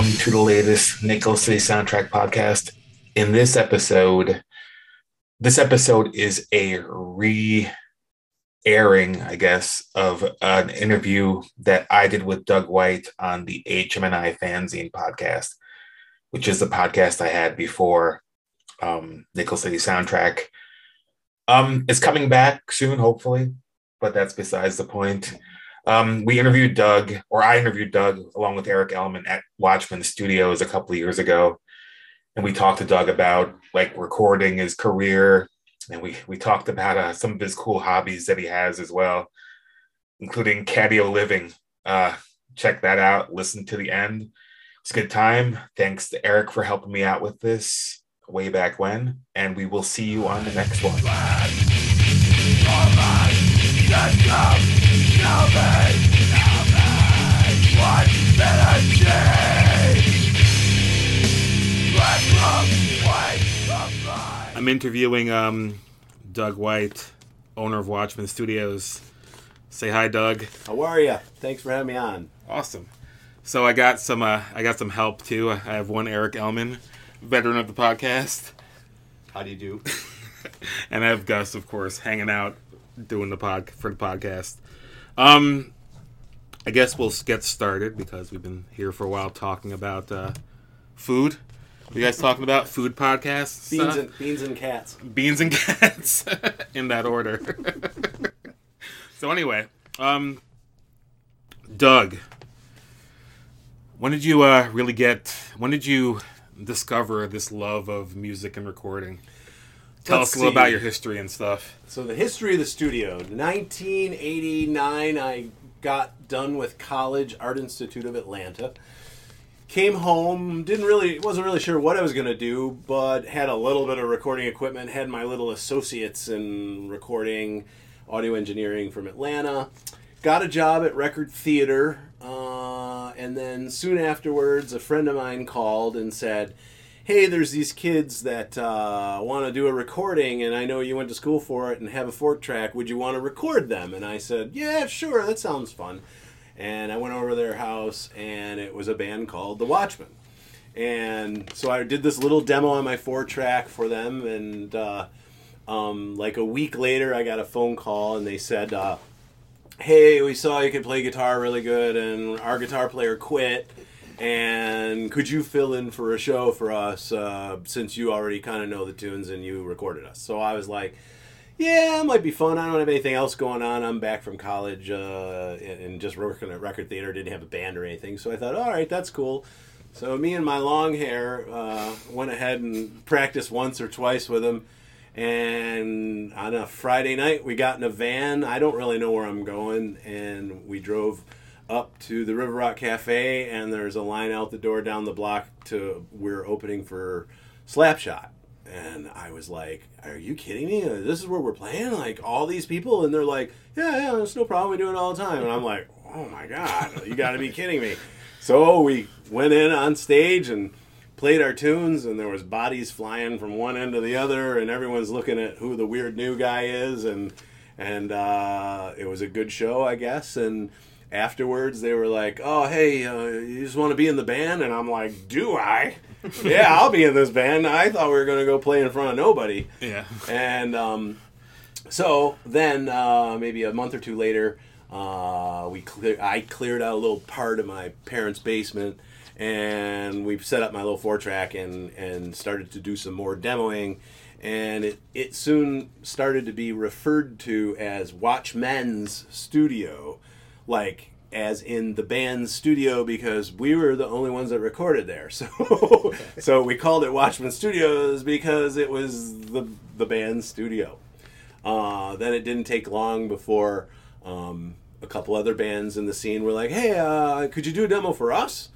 Welcome to the latest Nickel City Soundtrack podcast. In this episode, this episode is a re airing, I guess, of an interview that I did with Doug White on the HMNI Fanzine podcast, which is the podcast I had before um, Nickel City Soundtrack. Um, it's coming back soon, hopefully, but that's besides the point. Um, we interviewed Doug, or I interviewed Doug along with Eric Elman at Watchman Studios a couple of years ago, and we talked to Doug about like recording his career, and we we talked about uh, some of his cool hobbies that he has as well, including catio living. Uh, check that out. Listen to the end. It's a good time. Thanks to Eric for helping me out with this way back when, and we will see you on the next one. I'm interviewing um, Doug White, owner of Watchman Studios. Say hi, Doug. How are you? Thanks for having me on. Awesome. So I got some uh, I got some help too. I have one Eric Elman, veteran of the podcast, How do you do? and I have Gus, of course, hanging out doing the pod for the podcast. Um, I guess we'll get started because we've been here for a while talking about uh, food. You guys talking about food podcasts? Beans and beans and cats. beans and cats in that order. so anyway, um, Doug, when did you uh, really get? When did you discover this love of music and recording? Tell Let's us a little see. about your history and stuff. So the history of the studio. 1989, I got done with college, Art Institute of Atlanta. Came home, didn't really, wasn't really sure what I was going to do, but had a little bit of recording equipment. Had my little associates in recording, audio engineering from Atlanta. Got a job at Record Theater, uh, and then soon afterwards, a friend of mine called and said, hey, there's these kids that uh, want to do a recording, and I know you went to school for it and have a four track. Would you want to record them? And I said, yeah, sure, that sounds fun. And I went over their house, and it was a band called The Watchmen. And so I did this little demo on my four track for them, and uh, um, like a week later, I got a phone call, and they said, uh, hey, we saw you could play guitar really good, and our guitar player quit. And could you fill in for a show for us uh, since you already kind of know the tunes and you recorded us? So I was like, yeah, it might be fun. I don't have anything else going on. I'm back from college uh, and just working at record theater. Didn't have a band or anything. So I thought, all right, that's cool. So me and my long hair uh, went ahead and practiced once or twice with him. And on a Friday night, we got in a van. I don't really know where I'm going, and we drove up to the River Rock Cafe, and there's a line out the door down the block to we're opening for Slapshot. And I was like, "Are you kidding me? This is where we're playing? Like all these people?" And they're like, "Yeah, yeah, it's no problem. We do it all the time." And I'm like, "Oh my god, you got to be kidding me!" So we went in on stage and played our tunes, and there was bodies flying from one end to the other, and everyone's looking at who the weird new guy is, and and uh, it was a good show, I guess. And afterwards, they were like, "Oh, hey, uh, you just want to be in the band?" And I'm like, "Do I?" yeah, I'll be in this band. I thought we were going to go play in front of nobody. Yeah. And um, so then, uh, maybe a month or two later, uh, we clear, I cleared out a little part of my parents' basement, and we set up my little four track and and started to do some more demoing. And it, it soon started to be referred to as Watchmen's Studio, like as in the band's studio because we were the only ones that recorded there. So so we called it Watchman Studios because it was the the band's studio. Uh, then it didn't take long before um, a couple other bands in the scene were like, "Hey, uh, could you do a demo for us?"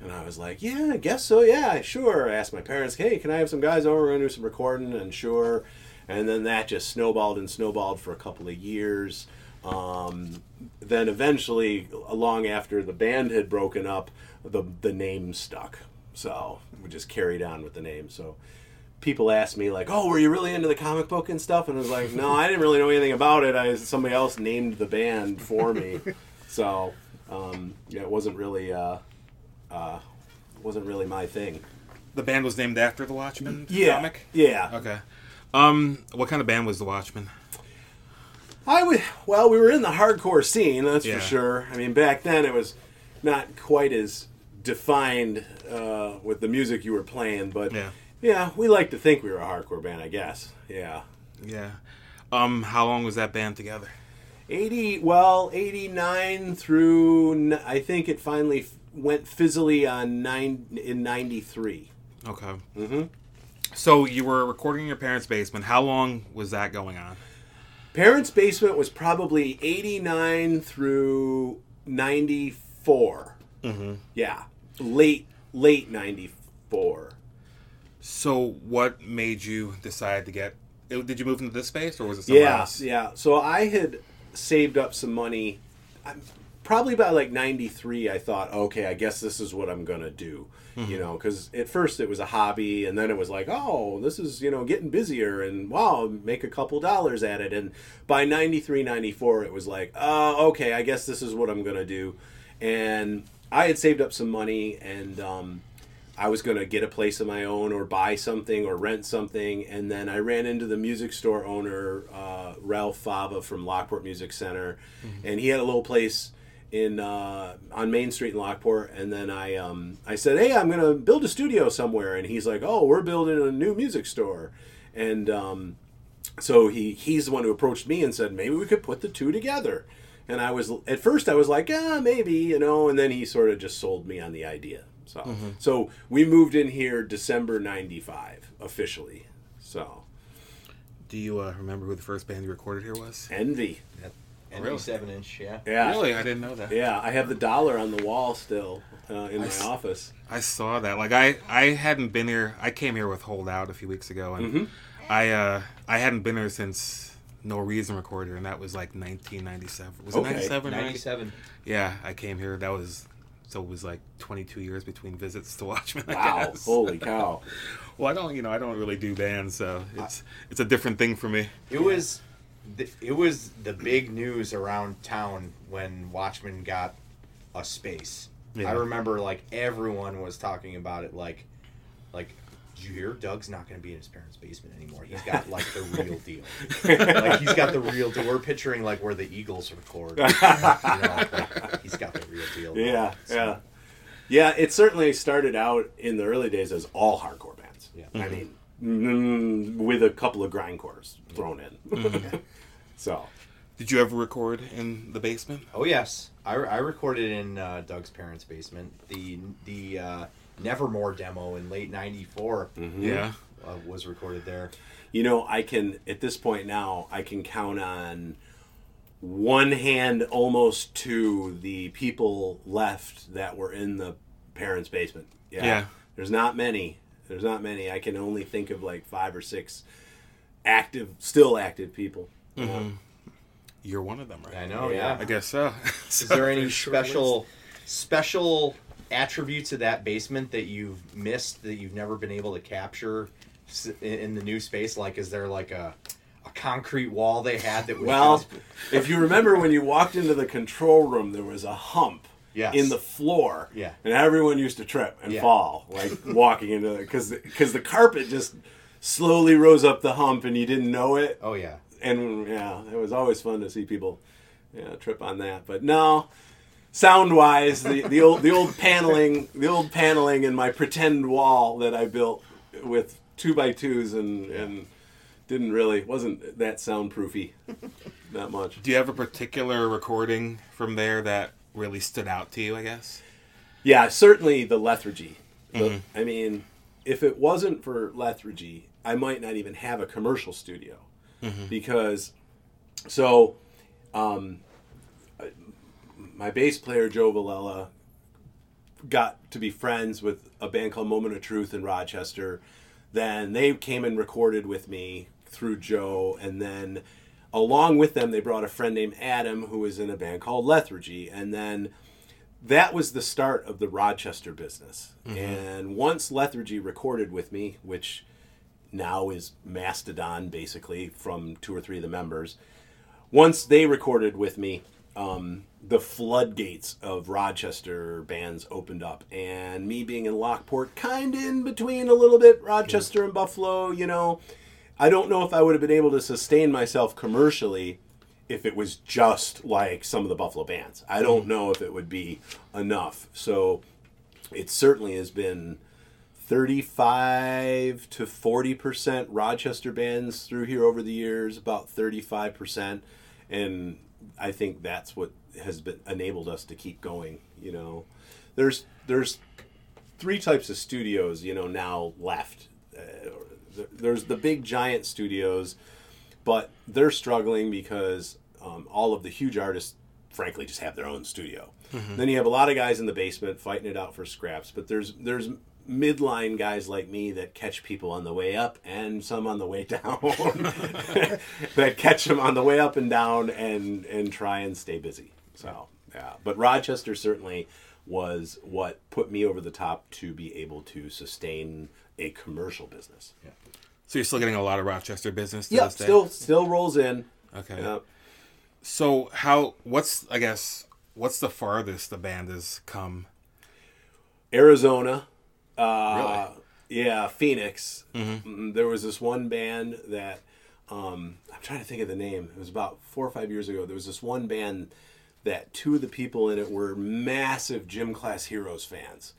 And I was like, "Yeah, I guess so. Yeah, sure." I asked my parents, "Hey, can I have some guys over? We're gonna do some recording." And sure. And then that just snowballed and snowballed for a couple of years. Um, then eventually, long after the band had broken up, the the name stuck. So we just carried on with the name. So people asked me like, "Oh, were you really into the comic book and stuff?" And I was like, "No, I didn't really know anything about it. I somebody else named the band for me." so um, yeah, it wasn't really uh, uh, wasn't really my thing. The band was named after the Watchmen Yeah, comic. yeah. Okay. Um, what kind of band was the Watchmen? I would. Well, we were in the hardcore scene, that's Yeah. for sure. I mean, back then it was not quite as defined uh, with the music you were playing, but Yeah. yeah, we like to think we were a hardcore band, I guess. Yeah. Yeah. Um, how long was that band together? 80 well 89 through i think it finally f- went fizzily on 9 in 93 Okay. Mm-hmm. So you were recording in your parents' basement. How long was that going on? Parents basement was probably 89 through 94 mm-hmm. yeah late late 94 So what made you decide to get? Did you move into this space or was it somewhere yeah else? yeah so i had saved up some money I'm- probably by like 93 i thought okay i guess this is what i'm gonna do you know because at first it was a hobby and then it was like oh this is you know getting busier and wow make a couple dollars at it and by 93 94 it was like oh okay i guess this is what i'm gonna do and i had saved up some money and um, I was going to get a place of my own or buy something or rent something. And then I ran into the music store owner, uh, Ralph Fava from Lockport Music Center. And he had a little place in uh, on Main Street in Lockport. And then I, um, I said, hey, I'm going to build a studio somewhere. And he's like, oh, we're building a new music store. And um, so he he's the one who approached me and said maybe we could put the two together and i was at first i was like ah maybe you know and then he sort of just sold me on the idea so so we moved in here december 95 officially so Do you uh, remember who the first band you recorded here was? envy And really? seven inch, yeah. yeah Really, I didn't know that. yeah i have the dollar on the wall still uh, in my s- office I saw that. Like I, I hadn't been here. I came here with Hold Out a few weeks ago, and Mm-hmm. I, uh, I hadn't been here since No Reason Recorder, and that was like 1997. Was it Okay. 97? 97. Yeah, I came here. That was so it was like 22 years between visits to Watchmen. I wow guess. holy cow Well, I don't, you know, I don't really do bands, so it's it's a different thing for me. It was the, it was the big news around town when Watchmen got a space. Yeah. I remember like everyone was talking about it like like did you hear Doug's not going to be in his parents' basement anymore? He's got like the real deal. like he's got the real deal. We're picturing like where the Eagles record. you know, like, he's got the real deal. yeah So, yeah yeah it certainly started out in the early days as all hardcore bands Yeah. i mm-hmm. mean mm, with a couple of grindcores thrown in so Did you ever record in the basement? Oh yes, I, I recorded in uh, Doug's parents' basement. The the uh, Nevermore demo in late '94 Yeah. uh, was recorded there. you know i can at this point now i can count on one hand almost to the people left that were in the parents basement yeah, Yeah. there's not many there's not many i can only think of like five or six active still active people mm-hmm. You're one of them, right? I know. Yeah. Yeah. I guess so. Is there any special special attributes of that basement that you've missed that you've never been able to capture in, in the new space? Like, is there like a a concrete wall they had that was Well, just- if you remember when you walked into the control room, there was a hump Yes. in the floor. Yeah. And everyone used to trip and Yeah. fall, like walking into it, because because the carpet just slowly rose up the hump and you didn't know it. oh yeah. And yeah, it was always fun to see people, yeah, trip on that. But no, sound wise, the, the old the old paneling, the old paneling in my pretend wall that I built with two by twos and and didn't really wasn't that soundproofy, not much. Do you have a particular recording from there that really stood out to you? I guess. Yeah, certainly the lethargy. The- I mean, if it wasn't for lethargy, I might not even have a commercial studio because so um, my bass player Joe Valella got to be friends with a band called Moment of Truth in Rochester. Then they came and recorded with me through Joe, and then along with them they brought a friend named Adam who was in a band called Lethargy, and then that was the start of the Rochester business. And once Lethargy recorded with me, which now is Mastodon basically from two or three of the members, once they recorded with me, um, the floodgates of Rochester bands opened up, and me being in Lockport, kind of in between a little bit Rochester and Buffalo, you know, I don't know if I would have been able to sustain myself commercially if it was just like some of the Buffalo bands. I don't know if it would be enough. So it certainly has been 35 to 40% Rochester bands through here over the years, about 35%. And I think that's what has been enabled us to keep going, you know. There's there's three types of studios, you know, now left. Uh, there's the big giant studios, but they're struggling because um, all of the huge artists, frankly, just have their own studio. Then you have a lot of guys in the basement fighting it out for scraps. But there's there's midline guys like me that catch people on the way up and some on the way down that catch them on the way up and down and and try and stay busy so yeah but rochester certainly was what put me over the top to be able to sustain a commercial business Yeah. So you're still getting a lot of Rochester business to yeah still still rolls in Okay. yeah. So how? What's I guess what's the farthest the band has come? Arizona. Uh, Yeah, Phoenix. Mm, There was this one band that um, I'm trying to think of the name. It was about four or five years ago. There was this one band that two of the people in it were massive gym class heroes fans.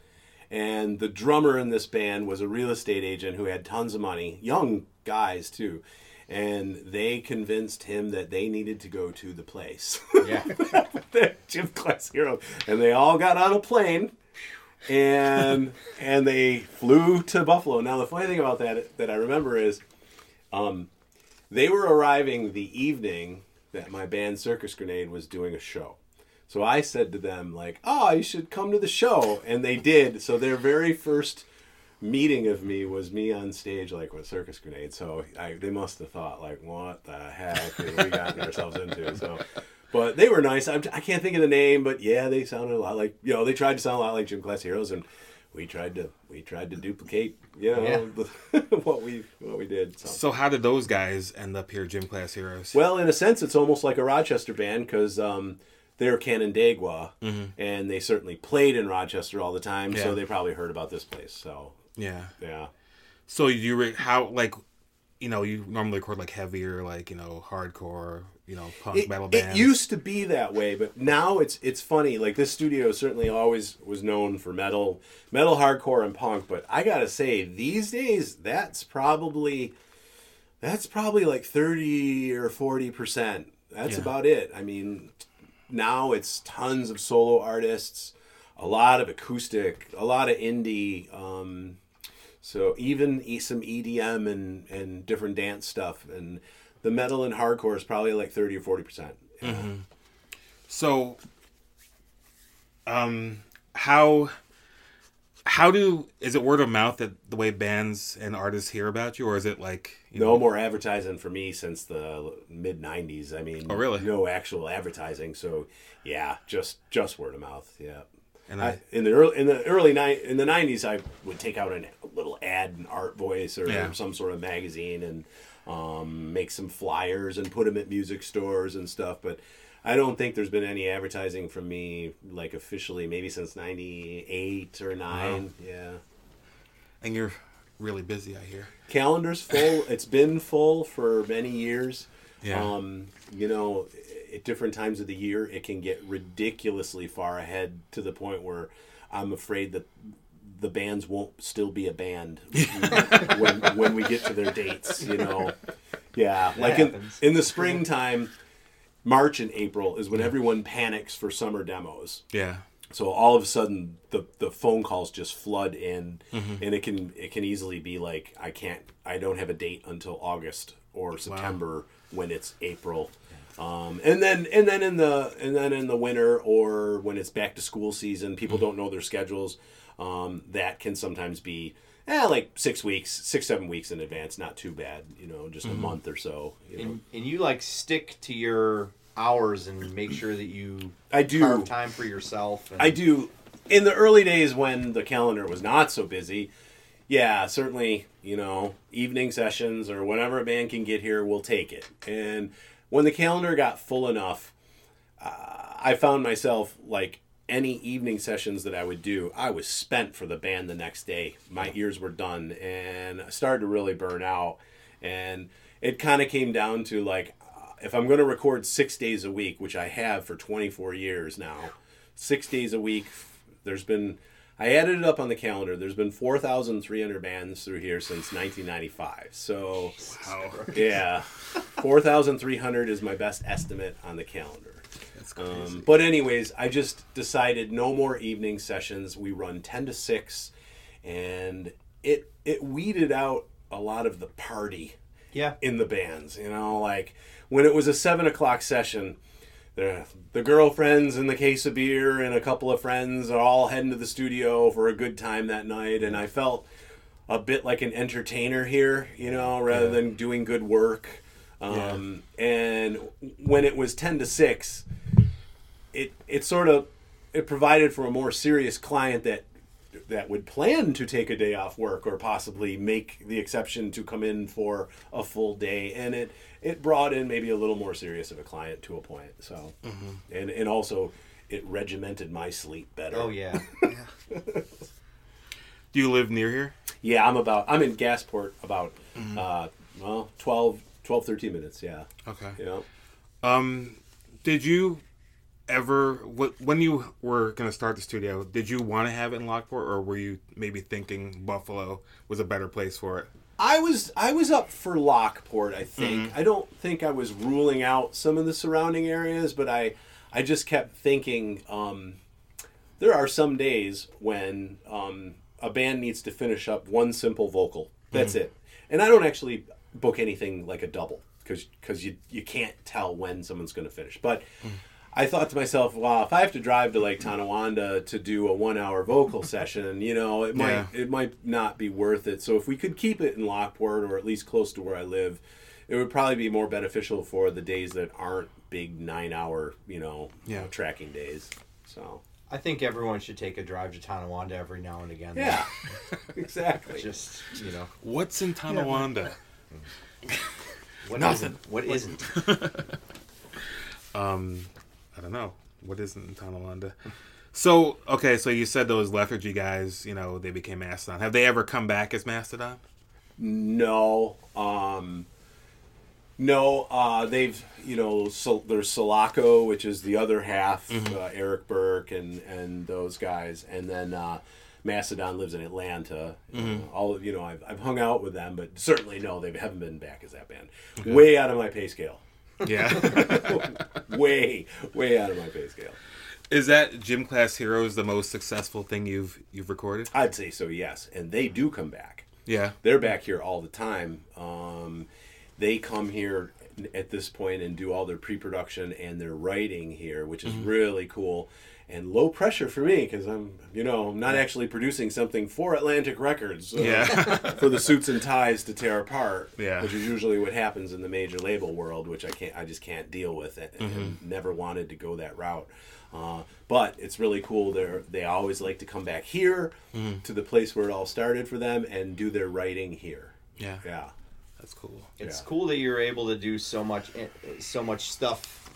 And the drummer in this band was a real estate agent who had tons of money, young guys too. And they convinced him that they needed to go to the place. Yeah. the gym class hero, and they all got on a plane, and and they flew to Buffalo. Now the funny thing about that that I remember is, um, they were arriving the evening that my band Circus Grenade was doing a show. So I said to them like, "Oh, you should come to the show," and they did. So their very first meeting of me was me on stage like with Circus Grenade. So I, they must have thought like, "What the heck have we gotten ourselves into?" So, but they were nice. I'm, I can't think of the name, but yeah, they sounded a lot like you know they tried to sound a lot like Gym Class Heroes, and we tried to we tried to duplicate you know what we what we did. So. So how did those guys end up here, gym class heroes? Well, in a sense, it's almost like a Rochester band because um, they're Canandaigua, mm-hmm. and they certainly played in Rochester all the time, Yeah. so they probably heard about this place. So yeah. yeah. So you re- how like you know you normally record like heavier like you know hardcore you know punk It, metal it used to be that way, but now it's it's funny. Like this studio certainly always was known for metal, metal, hardcore, and punk. But I gotta say, these days, that's probably that's probably like thirty or forty percent. That's Yeah. about it. I mean, now it's tons of solo artists, a lot of acoustic, a lot of indie. Um, so even some EDM and and different dance stuff and the metal and hardcore is probably like 30 or 40 percent So, um, how how do is it word of mouth that the way bands and artists hear about you, or is it like you no know, more advertising for me since the mid 90s i mean Oh, really? no actual advertising. So yeah just just word of mouth. Yeah. And I, I, in the early in the early ni- in the 90s i would take out an, a little ad in Artvoice or Yeah. some sort of magazine and um, make some flyers and put them at music stores and stuff. But i don't think there's been any advertising from me like officially maybe since 98 or 9 yeah and you're really busy, I hear. calendar's full. it's been full for many years. Yeah. Um, you know, at different times of the year, it can get ridiculously far ahead to the point where I'm afraid that the bands won't still be a band when when we get to their dates. You know, yeah, like in, happens. in the springtime. March and April is when everyone panics for summer demos. Yeah. So all of a sudden, the the phone calls just flood in, and it can it can easily be like I can't I don't have a date until August or September when it's April, um, and then and then in the and then in the winter or when it's back to school season, people don't know their schedules. Um, that can sometimes be eh, like six weeks, six seven weeks in advance. Not too bad, you know, just a month or so. You know. And, and you like stick to your hours and make sure that you I do. carve time for yourself. And, I do. In the early days when the calendar was not so busy, yeah, certainly, you know, evening sessions or whenever a band can get here, we'll take it. And when the calendar got full enough, uh, I found myself like any evening sessions that I would do, I was spent for the band the next day. My ears were done, and I started to really burn out. And it kind of came down to like, uh, if I'm going to record six days a week, which I have for 24 years now, six days a week, there's been I added it up on the calendar. There's been 4,300 bands through here since 1995. So, Wow. yeah, 4,300 is my best estimate on the calendar. That's crazy. Um, but anyways, I just decided no more evening sessions. We run 10 to 6 and it it weeded out a lot of the party Yeah. in the bands. You know, like when it was a seven o'clock session, the the girlfriends and the case of beer and a couple of friends are all heading to the studio for a good time that night, and I felt a bit like an entertainer here, you know, rather than doing good work. Um, And when it was ten to six, it it sort of it provided for a more serious client that that would plan to take a day off work or possibly make the exception to come in for a full day and it it brought in maybe a little more serious of a client to a point so and and also it regimented my sleep better Oh yeah. yeah. Do you live near here? yeah i'm about i'm in gasport about uh well 12 12 13 minutes yeah Okay. yeah Um, did you ever when you were going to start the studio? Did you want to have it in Lockport, or were you maybe thinking Buffalo was a better place for it? I was I was up for Lockport. I think I don't think I was ruling out some of the surrounding areas, but I I just kept thinking um, there are some days when um, a band needs to finish up one simple vocal. That's it, and I don't actually book anything like a double because because you you can't tell when someone's going to finish, but. I thought to myself, wow, if I have to drive to Lake Tonawanda to do a one hour vocal session, you know, it might Yeah. it might not be worth it. So if we could keep it in Lockport or at least close to where I live, it would probably be more beneficial for the days that aren't big nine hour, you know, Yeah. tracking days. So I think everyone should take a drive to Tonawanda every now and again. yeah, exactly. Just you know, What's in Tonawanda? what Nothing. isn't- What isn't? Um, I don't know. What isn't in Tonawanda? So okay, so you said those lethargy guys, you know, they became Mastodon. Have they ever come back as Mastodon? No, um, no. Uh, they've you know so there's Sulaco, which is the other half, uh, Eric Burke and and those guys, and then uh, Mastodon lives in Atlanta. Uh, all you know, I've I've hung out with them, but certainly no, they haven't been back as that band. Way out of my pay scale. Yeah. way way out of my pay scale. Is that Gym Class Heroes the most successful thing you've you've recorded? I'd say so. Yes, and they do come back. Yeah. they're back here all the time. Um, they come here at this point and do all their pre-production and their writing here, which is really cool and low pressure for me because I'm, you know, I'm not actually producing something for Atlantic Records. uh, Yeah. for the suits and ties to tear apart. Yeah. Which is usually what happens in the major label world, which I can't, I just can't deal with it, and Mm-hmm. never wanted to go that route. Uh, but it's really cool. They they always like to come back here Mm-hmm. to the place where it all started for them and do their writing here. Yeah. Yeah. That's cool. It's Yeah. cool that you're able to do so much, eh, so much stuff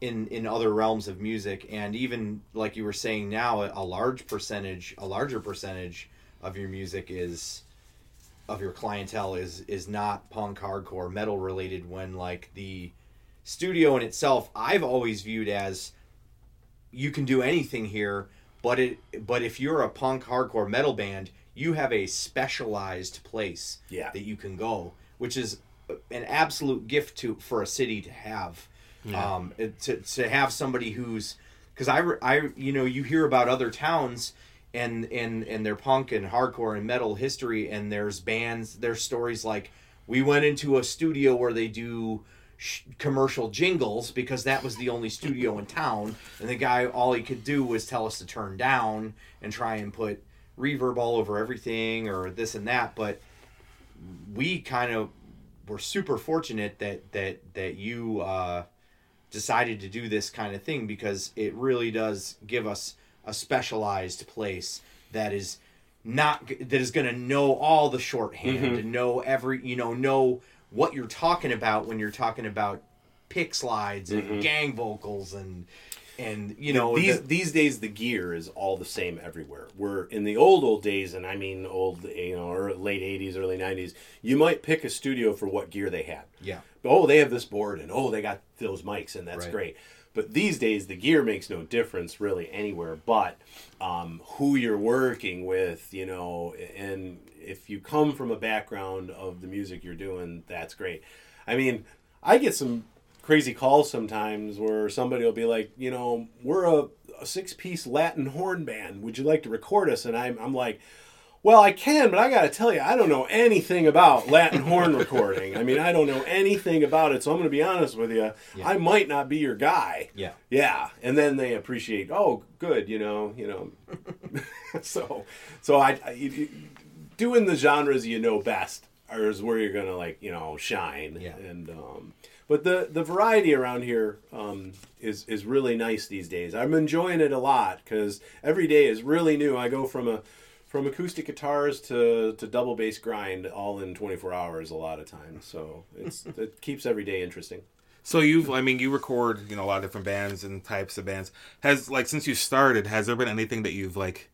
in in other realms of music, and even like you were saying now, a large percentage, a larger percentage of your music is of your clientele is is not punk, hardcore, metal related. When like the studio in itself, I've always viewed as you can do anything here, but it but if you're a punk, hardcore, metal band, you have a specialized place Yeah. that you can go, which is an absolute gift to for a city to have. Um, it- to to have somebody who's because I I you know you hear about other towns and and and their punk and hardcore and metal history and there's bands there's stories like we went into a studio where they do sh- commercial jingles because that was the only studio in town and the guy all he could do was tell us to turn down and try and put reverb all over everything or this and that but we kind of were super fortunate that that that you uh, decided to do this kind of thing because it really does give us a specialized place that is not that is going to know all the shorthand mm-hmm. and know every you know know what you're talking about when you're talking about pick slides and mm-hmm. gang vocals and and you know these the- these days the gear is all the same everywhere. We're in the old old days, and I mean old you know or late '80s, early '90s. You might pick a studio for what gear they had. Yeah. Oh, they have this board, and oh, they got those mics, and that's Right. great. But these days, the gear makes no difference really anywhere. But um, who you're working with, you know, and if you come from a background of the music you're doing, that's great. I mean, I get some crazy calls sometimes where somebody will be like, you know, we're a, a six piece Latin horn band. Would you like to record us? And I'm, I'm like, well, I can, but I got to tell you, I don't know anything about Latin horn recording. I mean, I don't know anything about it. So I'm going to be honest with you. I might not be your guy. Yeah. Yeah. And then they appreciate, oh, good, you know, you know. so, so I, I doing the genres you know best is where you're going to like, you know, shine. Yeah. And, um, but the, the variety around here um, is is really nice these days. I'm enjoying it a lot because every day is really new. I go from a from acoustic guitars to, to double bass grind all in 24 hours a lot of times. So it's it keeps every day interesting. So you've, I mean, you record, you know, a lot of different bands and types of bands. Has like since you started, has there been anything that you've like,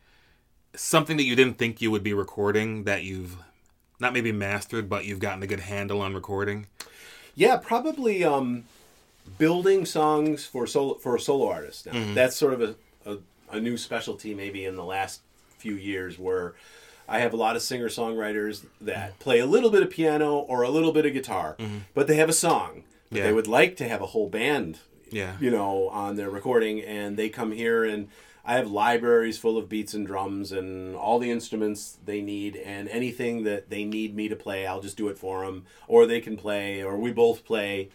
something that you didn't think you would be recording that you've, not maybe mastered, but you've gotten a good handle on recording? Yeah, probably um, building songs for solo for a solo artist. Now that's sort of a, a a new specialty maybe in the last few years where I have a lot of singer songwriters that play a little bit of piano or a little bit of guitar, but they have a song. But Yeah. They would like to have a whole band Yeah. you know, on their recording, and they come here and I have libraries full of beats and drums and all the instruments they need, and anything that they need me to play, I'll just do it for them, or they can play, or we both play.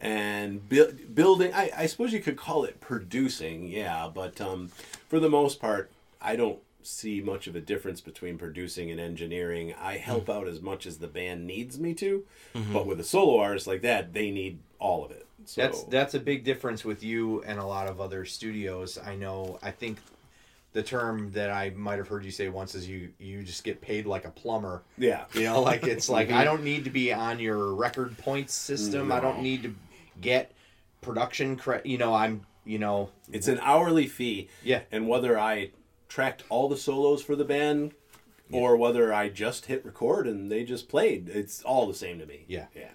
And bu- building, I, I suppose you could call it producing, yeah, but um, for the most part, I don't see much of a difference between producing and engineering. I help mm. out as much as the band needs me to, mm-hmm. but with a solo artist like that, they need all of it. So, That's that's a big difference with you and a lot of other studios. I know. I think the term that I might have heard you say once is you you just get paid like a plumber. yeah. You know, like it's like I mm-hmm. don't need to be on your record points system. I don't need to get production credit. You know, I'm. You know, It's an hourly fee. Yeah. And whether I tracked all the solos for the band or whether I just hit record and they just played, it's all the same to me. Yeah. Yeah.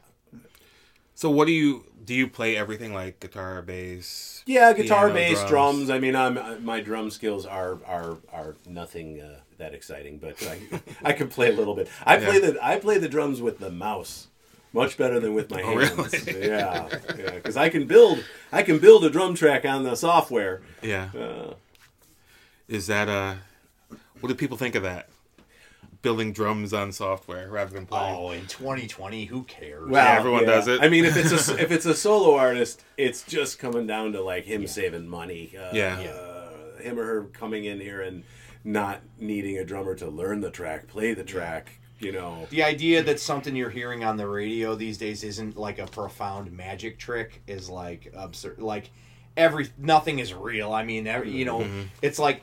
So what do you, do you play everything like guitar, bass? Yeah, guitar, piano, bass, drums. I mean, I'm uh, my drum skills are are are nothing uh, that exciting, but I, I can play a little bit. I play Yeah. the I play the drums with the mouse much better than with my Oh, hands. really? Yeah, yeah, because I can build I can build a drum track on the software. Yeah. Uh, Is that, uh, what do people think of that? Building drums on software rather than playing? oh, in 2020, who cares? Well, Yeah, everyone does it. I mean, if it's a if it's a solo artist, it's just coming down to like him saving money. Uh, Yeah. uh, him or her coming in here and not needing a drummer to learn the track, play the track. You know. the idea that something you're hearing on the radio these days isn't like a profound magic trick is like absurd like every nothing is real i mean every, you know Mm-hmm. it's like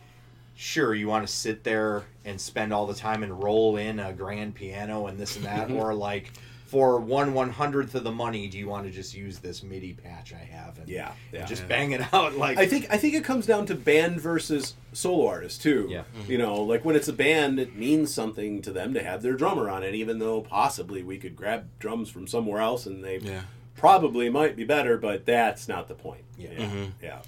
sure you want to sit there and spend all the time and roll in a grand piano and this and that mm-hmm. or like for one one hundredth of the money do you want to just use this midi patch i have and, Yeah, and yeah. just bang it out like I think I think it comes down to band versus solo artist too. Yeah. Mm-hmm. You know, like when it's a band, it means something to them to have their drummer on it, even though possibly we could grab drums from somewhere else and they Yeah. probably might be better, but that's not the point. Yeah. Yeah. Mm-hmm. yeah.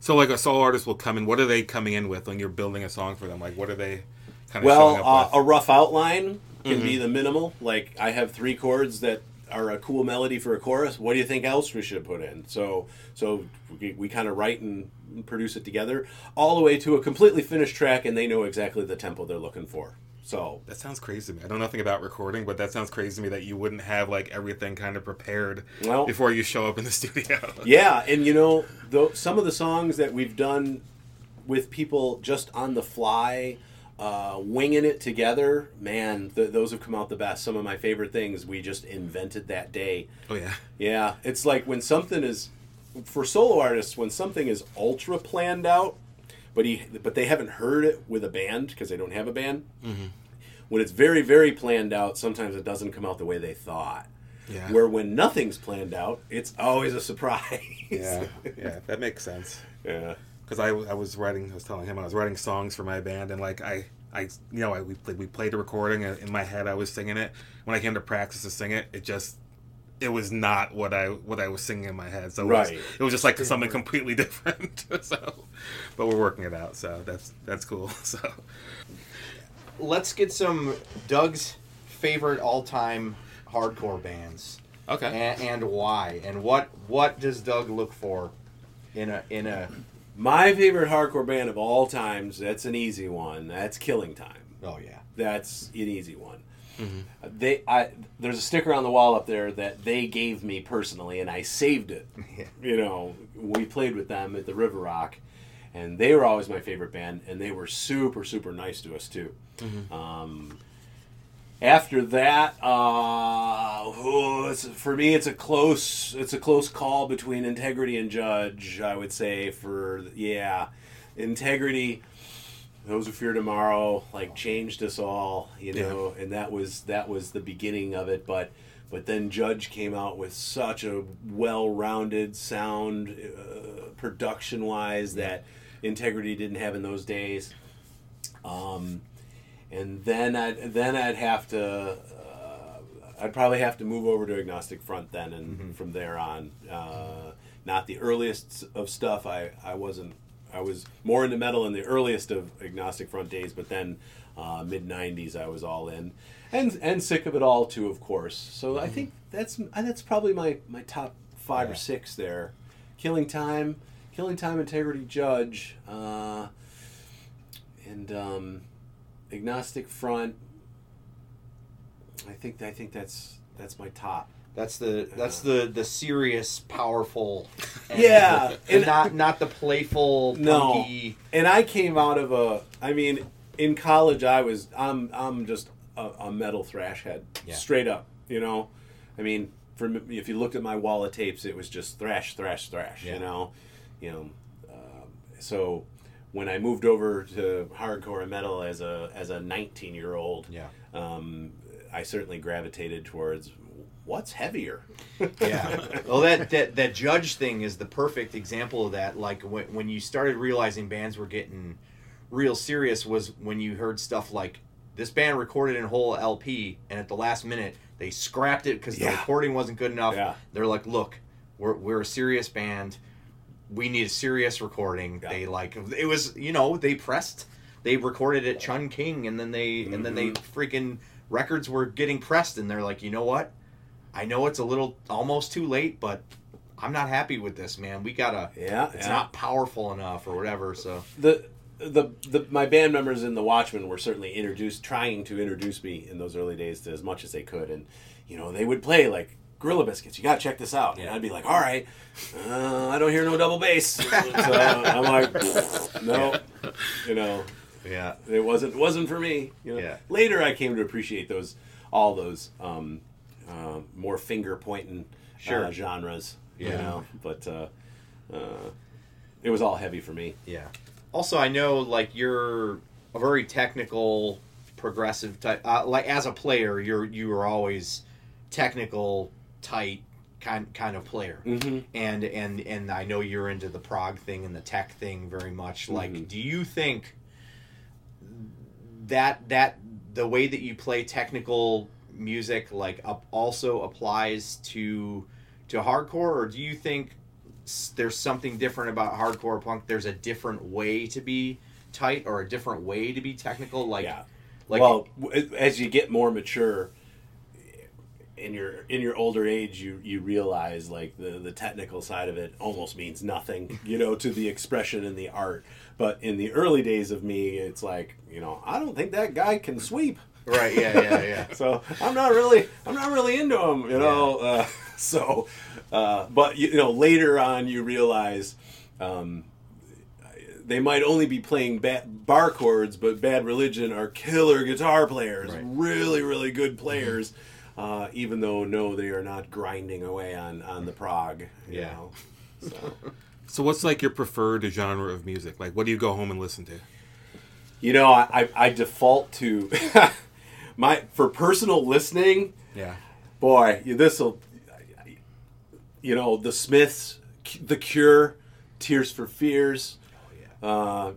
So like a solo artist will come in. What are they coming in with when you're building a song for them? Like what are they kind of showing Well, up uh, with? a rough outline can be the minimal. Like I have three chords that are a cool melody for a chorus. What do you think else we should put in? So, so we, we kind of write and produce it together, all the way to a completely finished track, and they know exactly the tempo they're looking for. So, That sounds crazy to me. I don't know nothing about recording, but that sounds crazy to me that you wouldn't have like everything kind of prepared Well- before you show up in the studio. yeah, and you know, though some of the songs that we've done with people just on the fly, uh, winging it together, man, th- those have come out the best. Some of my favorite things we just invented that day. Oh yeah. Yeah, it's like when something is for solo artists when something is ultra planned out, but he but they haven't heard it with a band because they don't have a band. When it's very very planned out, sometimes it doesn't come out the way they thought. Yeah. Where when nothing's planned out, it's always a surprise. Yeah, yeah, that makes sense. yeah. Because I, I was writing, I was telling him I was writing songs for my band, and like I, I, you know, I, we played, we played the recording, and in my head I was singing it. When I came to practice to sing it, it just, it was not what I what I was singing in my head. So it was, it was just like something completely different. so, but we're working it out. So that's that's cool. So Let's get some Doug's favorite all-time hardcore bands okay, and, and why and what what does Doug look for in a in a My favorite hardcore band of all times, that's an easy one. That's Killing Time. oh yeah That's an easy one. They, I, there's a sticker on the wall up there that they gave me personally, and I saved it. Yeah. You know, we played with them at the River Rock, and they were always my favorite band, and they were super, super nice to us too. Um, after that, uh, oh, it's, for me, it's a close, it's a close call between Integrity and Judge. I would say for yeah, Integrity those who fear tomorrow like changed us all you know and that was that was the beginning of it but but then judge came out with such a well-rounded sound uh, production wise that integrity didn't have in those days. Um, and then I'd then I'd have to uh, I'd probably have to move over to agnostic front then and from there on. Uh, not the earliest of stuff. I I wasn't I was more into metal in the earliest of agnostic front days but then uh, mid 90s I was all in. And and sick of it all too of course. So I think that's that's probably my my top five or six there. Killing time killing time integrity judge uh, and um, agnostic front. I think I think that's that's my top. That's the that's the the serious powerful and Yeah, and not not the playful No. punky And I came out of a. I mean, in college, I was. I'm. I'm just a, a metal thrash head, Yeah. straight up. You know, I mean, for if you looked at my wall of tapes, it was just thrash, thrash, thrash. Yeah. You know, you know. Um, so when I moved over to hardcore and metal as a as a 19 year old, yeah um, I certainly gravitated towards what's heavier. yeah well that, that that judge thing is the perfect example of that like when, when you started realizing bands were getting real serious was when you heard stuff like this band recorded in whole lp and at the last minute they scrapped it because the recording wasn't good enough Yeah. they're like look we're, we're a serious band we need a serious recording Yeah. they like it was you know they pressed they recorded at Chung King and then they and then they Mm-hmm. freaking records were getting pressed and they're like you know what I know it's a little almost too late, but I'm not happy with this, man. We gotta. Yeah, It's yeah. not powerful enough or whatever. So the the the my band members in the Watchmen were certainly introduced, trying to introduce me in those early days to as much as they could, and you know they would play like Gorilla Biscuits. You gotta check this out, and Yeah. I'd be like, all right, uh, I don't hear no double bass, so I'm like, no, you know, yeah, it wasn't it wasn't for me. You know, Yeah. later I came to appreciate those all those um, uh, more finger pointing Sure. uh, genres. You Yeah. know, but uh, uh, it was all heavy for me. yeah. Also, I know like you're a very technical, progressive type. Uh, like as a player, you're you were always technical, tight kind kind of player. Mm-hmm. and and and I know you're into the prog thing and the tech thing very much. Like, Mhm. do you think that that the way that you play technical music like up also applies to to hardcore, or do you think there's something different about hardcore punk? There's a different way to be tight or a different way to be technical. Like, yeah. like well, as you get more mature in your in your older age, you you realize like the the technical side of it almost means nothing, you know, to the expression and the art. But in the early days of me, it's like you know, I don't think that guy can sweep. Right? Yeah, yeah, yeah. So I'm not really I'm not really into them, you know. Uh, so, uh, but you know, later on, you realize. Um, they might only be playing ba- bar chords, but Bad Religion are killer guitar players, Right. really, really good players. Uh, even though no, they are not grinding away on on the prog. You Yeah. know? So, So what's like your preferred genre of music? Like what do you go home and listen to? you know, I, I, I default to my for personal listening. Yeah. boy, this will, you know, the Smiths, The Cure, Tears for Fears. Oh Uh,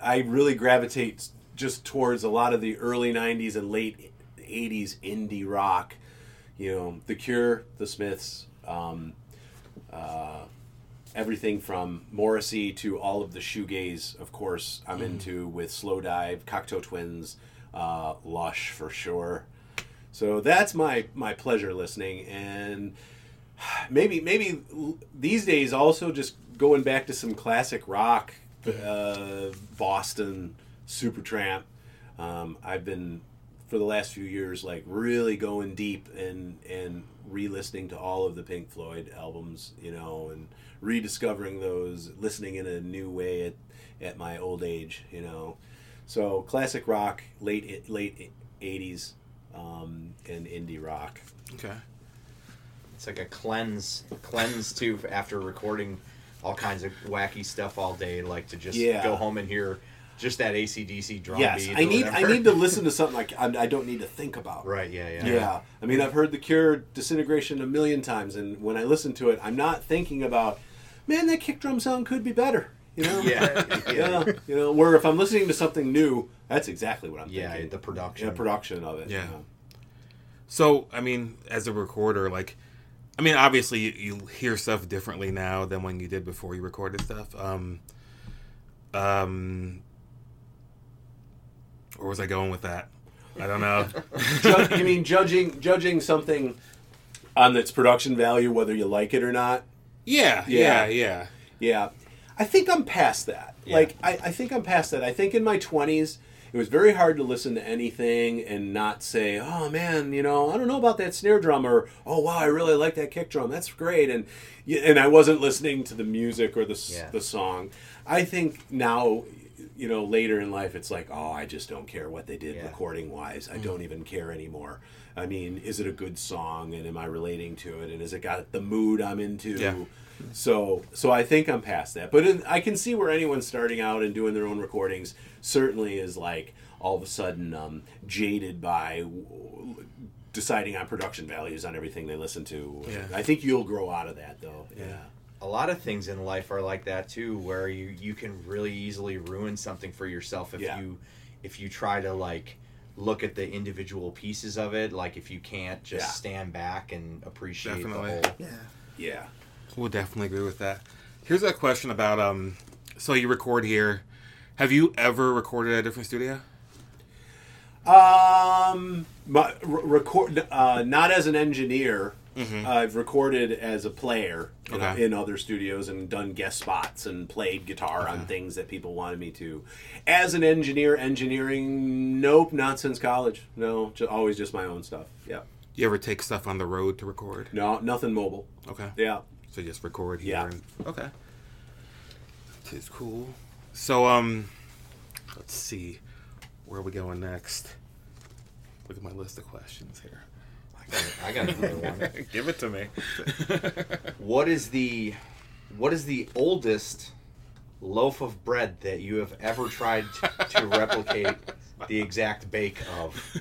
I really gravitate just towards a lot of the early '90s and late '80s indie rock. You know, The Cure, The Smiths, um, uh, everything from Morrissey to all of the shoegaze. Of course, I'm into with Slowdive, Cocteau Twins, uh, Lush for sure. So that's my my pleasure listening, and maybe maybe these days also just going back to some classic rock, uh, Boston, Supertramp. Um, I've been for the last few years like really going deep and and re-listening to all of the Pink Floyd albums, you know, and rediscovering those, listening in a new way at at my old age, you know. So classic rock, late late '80s, um, and indie rock. Okay. It's like a cleanse, cleanse too after recording all kinds of wacky stuff all day. Like to just Yeah. go home and hear just that ACDC drum yes, beat. I or need I need to listen to something like I, I don't need to think about. Right. Yeah. Yeah. Yeah. I mean, I've heard the Cure disintegration a million times, and when I listen to it, I'm not thinking about, man, that kick drum sound could be better. You know? Yeah. yeah. You know, where if I'm listening to something new, that's exactly what I'm Yeah, thinking. the production. Yeah, production of it. Yeah. you know. So, I mean, as a recorder, like, I mean, obviously you, you hear stuff differently now than when you did before you recorded stuff. Um, um, where was I going with that? I don't know. You mean judging judging something on its production value, whether you like it or not? yeah, Yeah. yeah, yeah. Yeah. I think I'm past that. Yeah. Like, I, I think I'm past that. I think in my 20s, it was very hard to listen to anything and not say, oh man, you know, I don't know about that snare drum or, oh wow, I really like that kick drum. That's great. And and I wasn't listening to the music or the, Yeah. the song. I think now, you know, later in life, it's like, oh, I just don't care what they did Yeah. recording wise. I don't mm. even care anymore. I mean, is it a good song and am I relating to it? And has it got the mood I'm into? Yeah. So, so I think I'm past that. But in, I can see where anyone starting out and doing their own recordings certainly is like all of a sudden um, jaded by w- deciding on production values on everything they listen to. Yeah. I think you'll grow out of that though. Yeah. a lot of things in life are like that too where you you can really easily ruin something for yourself if Yeah. you if you try to like look at the individual pieces of it like if you can't just Yeah. stand back and appreciate Definitely. the whole Yeah. Yeah. We'll definitely agree with that. Here's a question about um. So you record here. Have you ever recorded at a different studio? Um, my, r- record uh, not as an engineer. I've recorded as a player know, Mm-hmm. Okay. in other studios and done guest spots and played guitar on things that people wanted me to. As an engineer, engineering, nope, not since college. No, ju- always just my own stuff. Yeah, You ever take stuff on the road to record? no, nothing mobile. Okay. Yeah, So just record here. Yeah. And, okay. It's cool. So um, let's see, where are we going next? Look at my list of questions here. I got, I got another one Give it to me. what is the what is the oldest loaf of bread that you have ever tried to, to replicate the exact bake of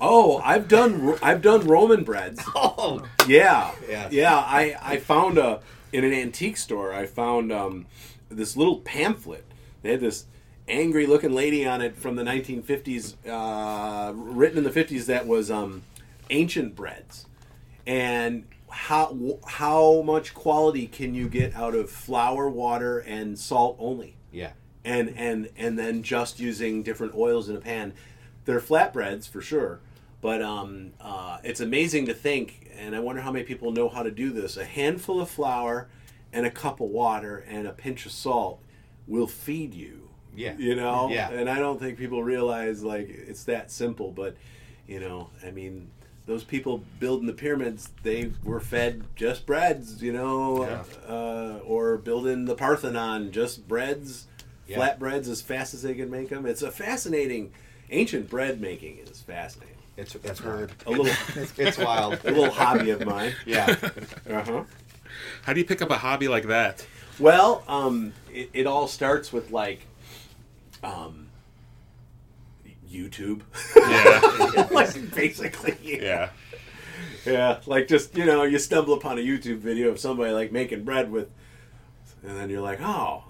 Oh, I've done I've done Roman breads. oh Yeah, Yeah. yeah. I I found a in an antique store. I found um, this little pamphlet. They had this angry looking lady on it from the 1950s, uh, written in the 50s. That was um, ancient breads, and how how much quality can you get out of flour, water, and salt only? yeah and and and then just using different oils in a pan. They're flatbreads for sure, but um, uh, it's amazing to think, and I wonder how many people know how to do this. A handful of flour and a cup of water and a pinch of salt will feed you. Yeah. you know. Yeah. and I don't think people realize like it's that simple, but you know, I mean. Those people building the pyramids, they were fed just breads, you know, Yeah. uh, or building the Parthenon, just breads, Yeah. flatbreads as fast as they can make them. It's a fascinating, ancient bread making is fascinating. it's it's heard. A little, it's wild a little hobby of mine. yeah Uh huh. How do you pick up a hobby like that? Well, um, it, it all starts with like, um, YouTube. Yeah. like basically, yeah. yeah, like just you know, you stumble upon a YouTube video of somebody like making bread with, and then you're like, oh,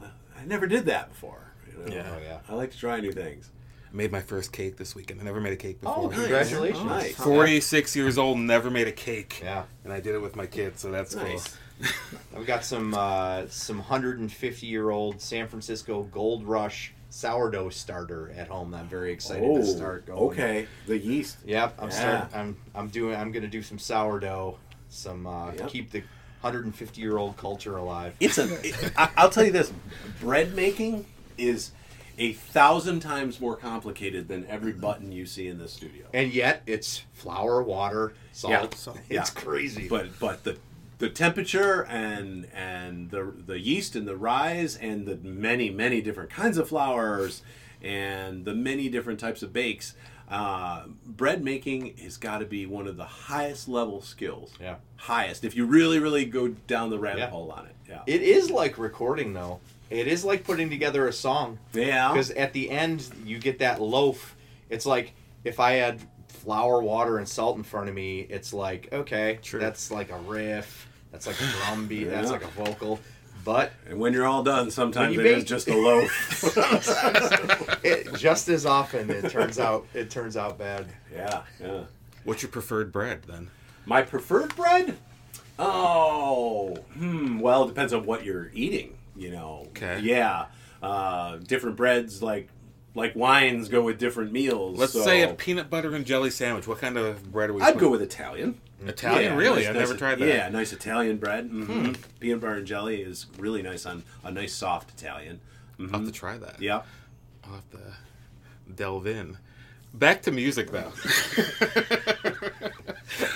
I never did that before. You know? Yeah. Oh yeah. I like to try new things. I made my first cake this weekend. I never made a cake before. Oh, before. congratulations! Oh, nice. 46 years old, never made a cake. Yeah, And I did it with my kids, so that's Nice. I've got some uh, some 150 year old San Francisco Gold Rush sourdough starter at home. That I'm very excited oh, to start going. okay. The yeast. Yep, I'm Yeah. starting. I'm I'm doing. I'm gonna do some sourdough. Some uh, Yep. keep the 150 year old culture alive. It's a. It, I, I'll tell you this: bread making is a thousand times more complicated than every button you see in this studio. And yet it's flour, water, salt. Yeah. Salt. It's Yeah. crazy. but but the the temperature and and the the yeast and the rise and the many many different kinds of flours and the many different types of bakes uh, bread making has got to be one of the highest level skills Yeah. highest if you really really go down the rabbit Yeah. hole on it yeah it is like recording though. It is like putting together a song. yeah Because at the end, you get that loaf. It's like if I had flour, water, and salt in front of me, it's like, okay, Sure. that's like a riff. That's like a drum beat. That's like a vocal. But and when you're all done sometimes When it you is just a loaf it, just as often, it turns out it turns out bad. yeah yeah What's your preferred bread then? My preferred bread? Oh, hmm. Well, it depends on what you're eating. You know. Okay. Yeah. Uh, different breads, like like wines, go with different meals. Let's so say a peanut butter and jelly sandwich. What kind of bread are we? I'd putting- go with Italian. Italian. Yeah, really? nice- I've nice- never tried that. Yeah, nice Italian bread. hmm Peanut butter and jelly is really nice on a nice soft Italian. I'll have to try that. Yeah. I'll have to delve in. Back to music though.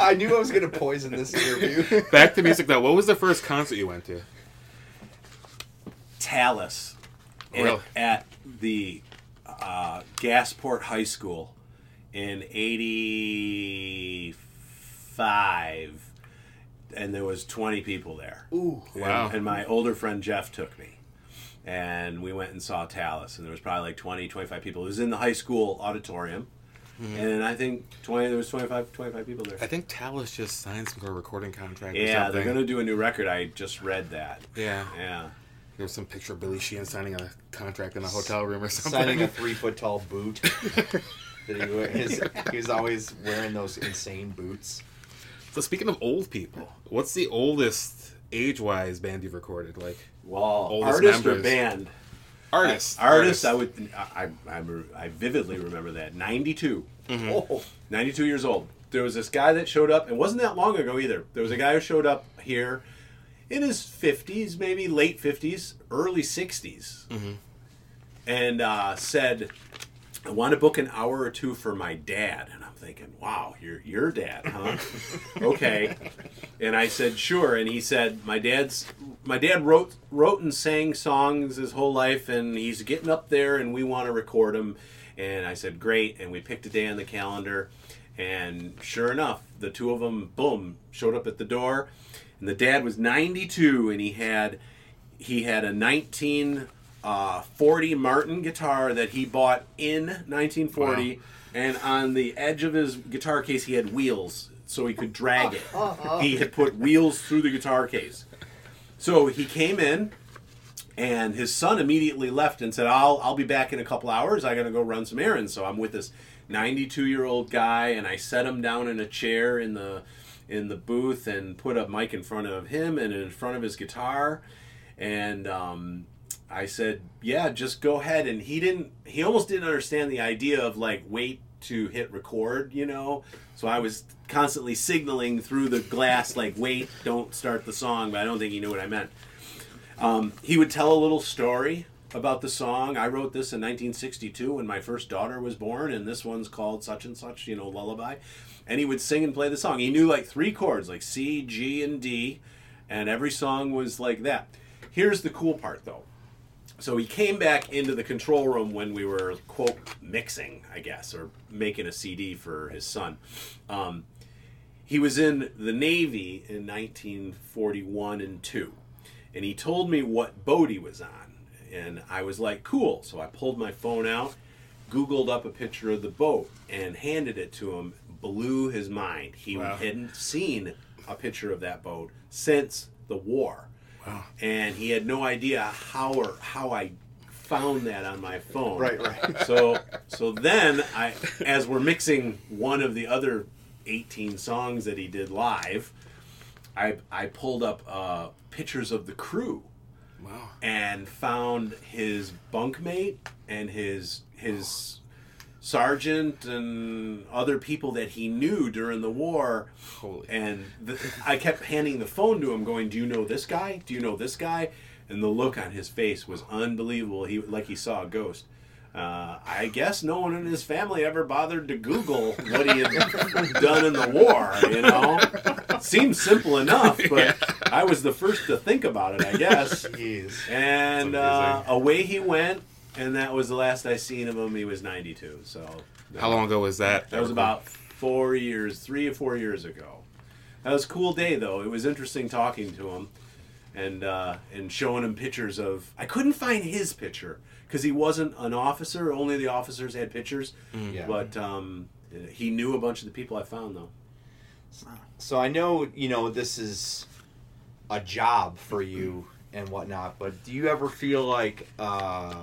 I knew I was going to poison this interview. Back to music though. What was the first concert you went to? Talas at, at the uh, Gasport High School in '85, and there was 20 people there. Ooh. And, Wow. and my older friend Jeff took me. And we went and saw Talas, and there was probably like 20, 25 people. It was in the high school auditorium. Mm-hmm. And I think 20, there was 25, 25 people there. I think Talas just signed some sort of recording contract. or Yeah, something. they're going to do a new record. I just read that. Yeah. Yeah. There's some picture of Billy Sheehan signing a contract in a hotel room or something. Signing a three foot tall boot. that he, wear- his, he's always wearing those insane boots. So speaking of old people, what's the oldest age-wise band you've recorded? Like Well, Oldest artist or members. band? artists. Artist, I would, I, I, I vividly remember that. 92. Oh, 92 years old. There was this guy that showed up. It wasn't that long ago either. There was a guy who showed up here in his 50s, maybe late 50s, early 60s, and uh, said, I want to book an hour or two for my dad. Thinking, wow, you're your dad, huh? okay. And I said, sure. And he said, my dad's my dad wrote wrote and sang songs his whole life, and he's getting up there, and we want to record him. And I said, great. And we picked a day on the calendar, and sure enough, the two of them, boom, showed up at the door. And the dad was 92, and he had he had a 1940 uh, Martin guitar that he bought in 1940, Wow. And on the edge of his guitar case he had wheels so he could drag it. He had put wheels through the guitar case. So he came in, and his son immediately left and said, "I'll I'll be back in a couple hours. I gotta go run some errands." So I'm with this 92 year old guy, and I set him down in a chair in the in the booth and put a mic in front of him and in front of his guitar, and um, I said, "Yeah, just go ahead." And he didn't. He almost didn't understand the idea of like wait to hit record, you know. So I was constantly signaling through the glass like wait, don't start the song, but I don't think he knew what I meant. Um, he would tell a little story about the song. I wrote this in 1962 when my first daughter was born, and this one's called such and such, you know, lullaby. And he would sing and play the song. He knew like three chords, like C, G, and D, and every song was like that. Here's the cool part, though. So he came back into the control room when we were quote mixing, I guess, or making a CD for his son. Um, he was in the Navy in 1941 and 2. And he told me what boat he was on. And I was like, cool. So I pulled my phone out, Googled up a picture of the boat, and handed it to him. blew his mind. He Wow. hadn't seen a picture of that boat since the war, Wow. and he had no idea how or how I found that on my phone. Right, right. So so then I, as we're mixing one of the other 18 songs that he did live, I I pulled up uh, pictures of the crew Wow. and found his bunkmate and his his sergeant and other people that he knew during the war Holy. and the, I kept handing the phone to him going do you know this guy do you know this guy and the look on his face was unbelievable he like he saw a ghost uh, I guess no one in his family ever bothered to Google what he had done in the war. You know, seems simple enough, but I was the first to think about it. I guess. Jeez. And uh, away he went, and that was the last I seen of him. He was 92. So How long ago was that? that was about four years, three or four years ago. That was a cool day, though. It was interesting talking to him and uh, and showing him pictures of. I couldn't find his picture because he wasn't an officer. Only the officers had pictures. Yeah. But um, he knew a bunch of the people I found, though. So I know you know this is a job for you and whatnot, but do you ever feel like uh,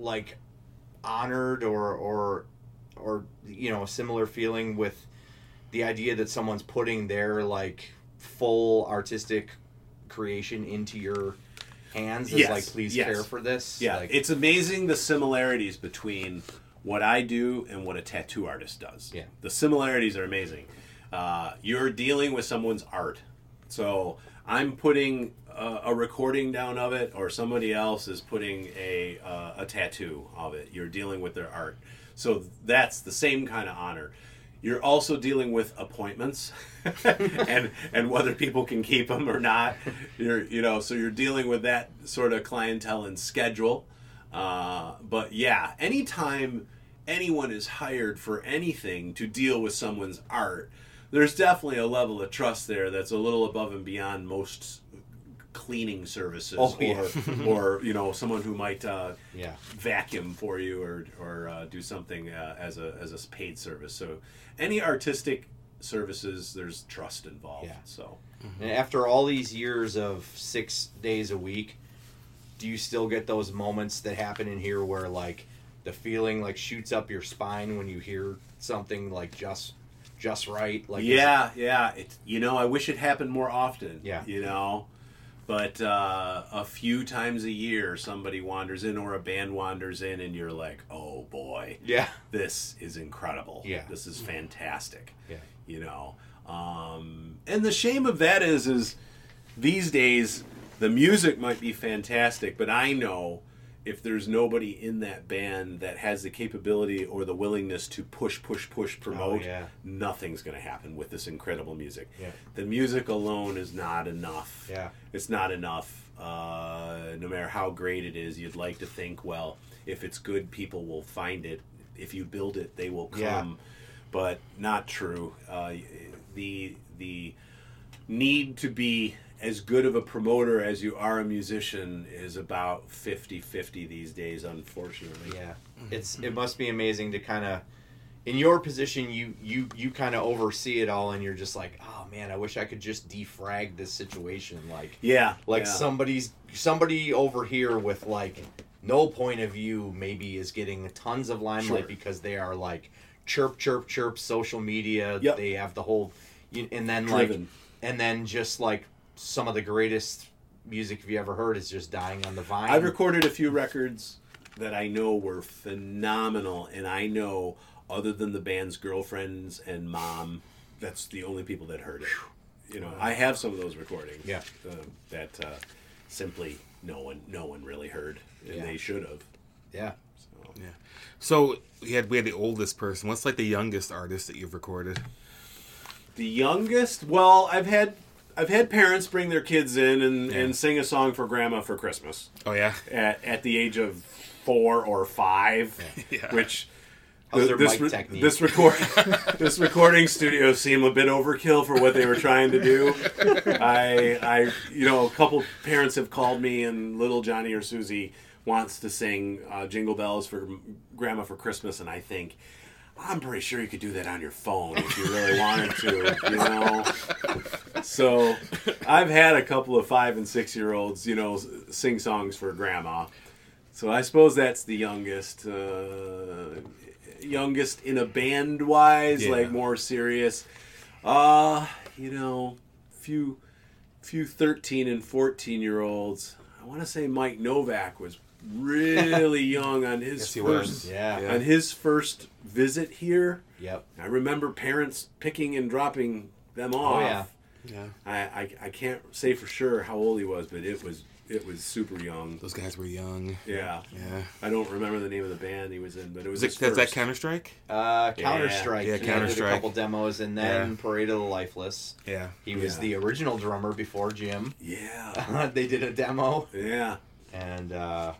like honored or or or you know a similar feeling with the idea that someone's putting their like full artistic creation into your hands as Yes, like please yes. care for this Yeah, like, it's amazing the similarities between what I do and what a tattoo artist does. Yeah. the similarities are amazing. Uh, you're dealing with someone's art, so I'm putting a, recording down of it, or somebody else is putting a uh, a tattoo of it. You're dealing with their art, so that's the same kind of honor. You're also dealing with appointments, and and whether people can keep them or not. You're you know so you're dealing with that sort of clientele and schedule. Uh, but yeah, anytime anyone is hired for anything to deal with someone's art, there's definitely a level of trust there that's a little above and beyond most cleaning services Oh, yeah. or or you know someone who might uh, yeah vacuum for you or or uh, do something uh, as a as a paid service. So any artistic services, there's trust involved. Yeah. So And after all these years of six days a week, do you still get those moments that happen in here where like the feeling like shoots up your spine when you hear something like just just right? Like yeah, yeah. It you know I wish it happened more often. Yeah. You know. But uh, a few times a year, somebody wanders in or a band wanders in, and you're like, "Oh boy, yeah, this is incredible. Yeah. this is fantastic." yeah, you know um, and the shame of that is is these days the music might be fantastic but i know if there's nobody in that band that has the capability or the willingness to push push push promote Oh, yeah. nothing's going to happen with this incredible music Yeah. the music alone is not enough yeah, it's not enough. Uh, no matter how great it is, you'd like to think, well, if it's good, people will find it. If you build it, they will come. Yeah. But not true. Uh, the the need to be as good of a promoter as you are a musician is about 50-50 these days, unfortunately. yeah. Mm-hmm. It's it must be amazing to kind of in your position you you you kind of oversee it all and you're just like oh man i wish i could just defrag this situation like Yeah. like yeah. somebody's somebody over here with like no point of view maybe is getting tons of limelight Sure. because they are like chirp chirp chirp social media Yep. they have the whole and then Driven. like and then just like some of the greatest music you ever heard is just dying on the vine I've recorded a few records that I know were phenomenal, and I know other than the band's girlfriends and mom, that's the only people that heard it. You know, I have some of those recordings. Yeah. uh, that uh, simply no one, no one really heard, and Yeah. they should have. yeah So. Yeah. So we had we had the oldest person. What's like the youngest artist that you've recorded? The youngest, well, I've had. I've had parents bring their kids in and, Yeah. and sing a song for grandma for Christmas. Oh yeah. at, at the age of four or five, Yeah. which How's their this, mic technique? this record this recording studio seemed a bit overkill for what they were trying to do. I I you know a couple parents have called me and little Johnny or Susie wants to sing uh, Jingle Bells for Grandma for Christmas, and I think. I'm pretty sure you could do that on your phone if you really wanted to, you know. So, I've had a couple of five and six year olds, you know, sing songs for grandma. So I suppose that's the youngest, uh, youngest in a band wise, Yeah. like more serious. Uh, you know, few, few thirteen and fourteen year olds. I want to say Mike Novak was really young on his Yes, first. Yeah. Yeah. on his first visit here. Yep. I remember parents picking and dropping them off. Oh yeah. Yeah. I, I I can't say for sure how old he was, but it was it was super young. Those guys were young. Yeah. Yeah. I don't remember the name of the band he was in, but it was Was it, that's that first. Counter Strike? Uh, Counter Strike. Yeah, he did Counter-Strike. A couple demos, and then Yeah. Parade of the Lifeless. Yeah. He was Yeah. the original drummer before Jim. Yeah. they did a demo, Yeah. and uh,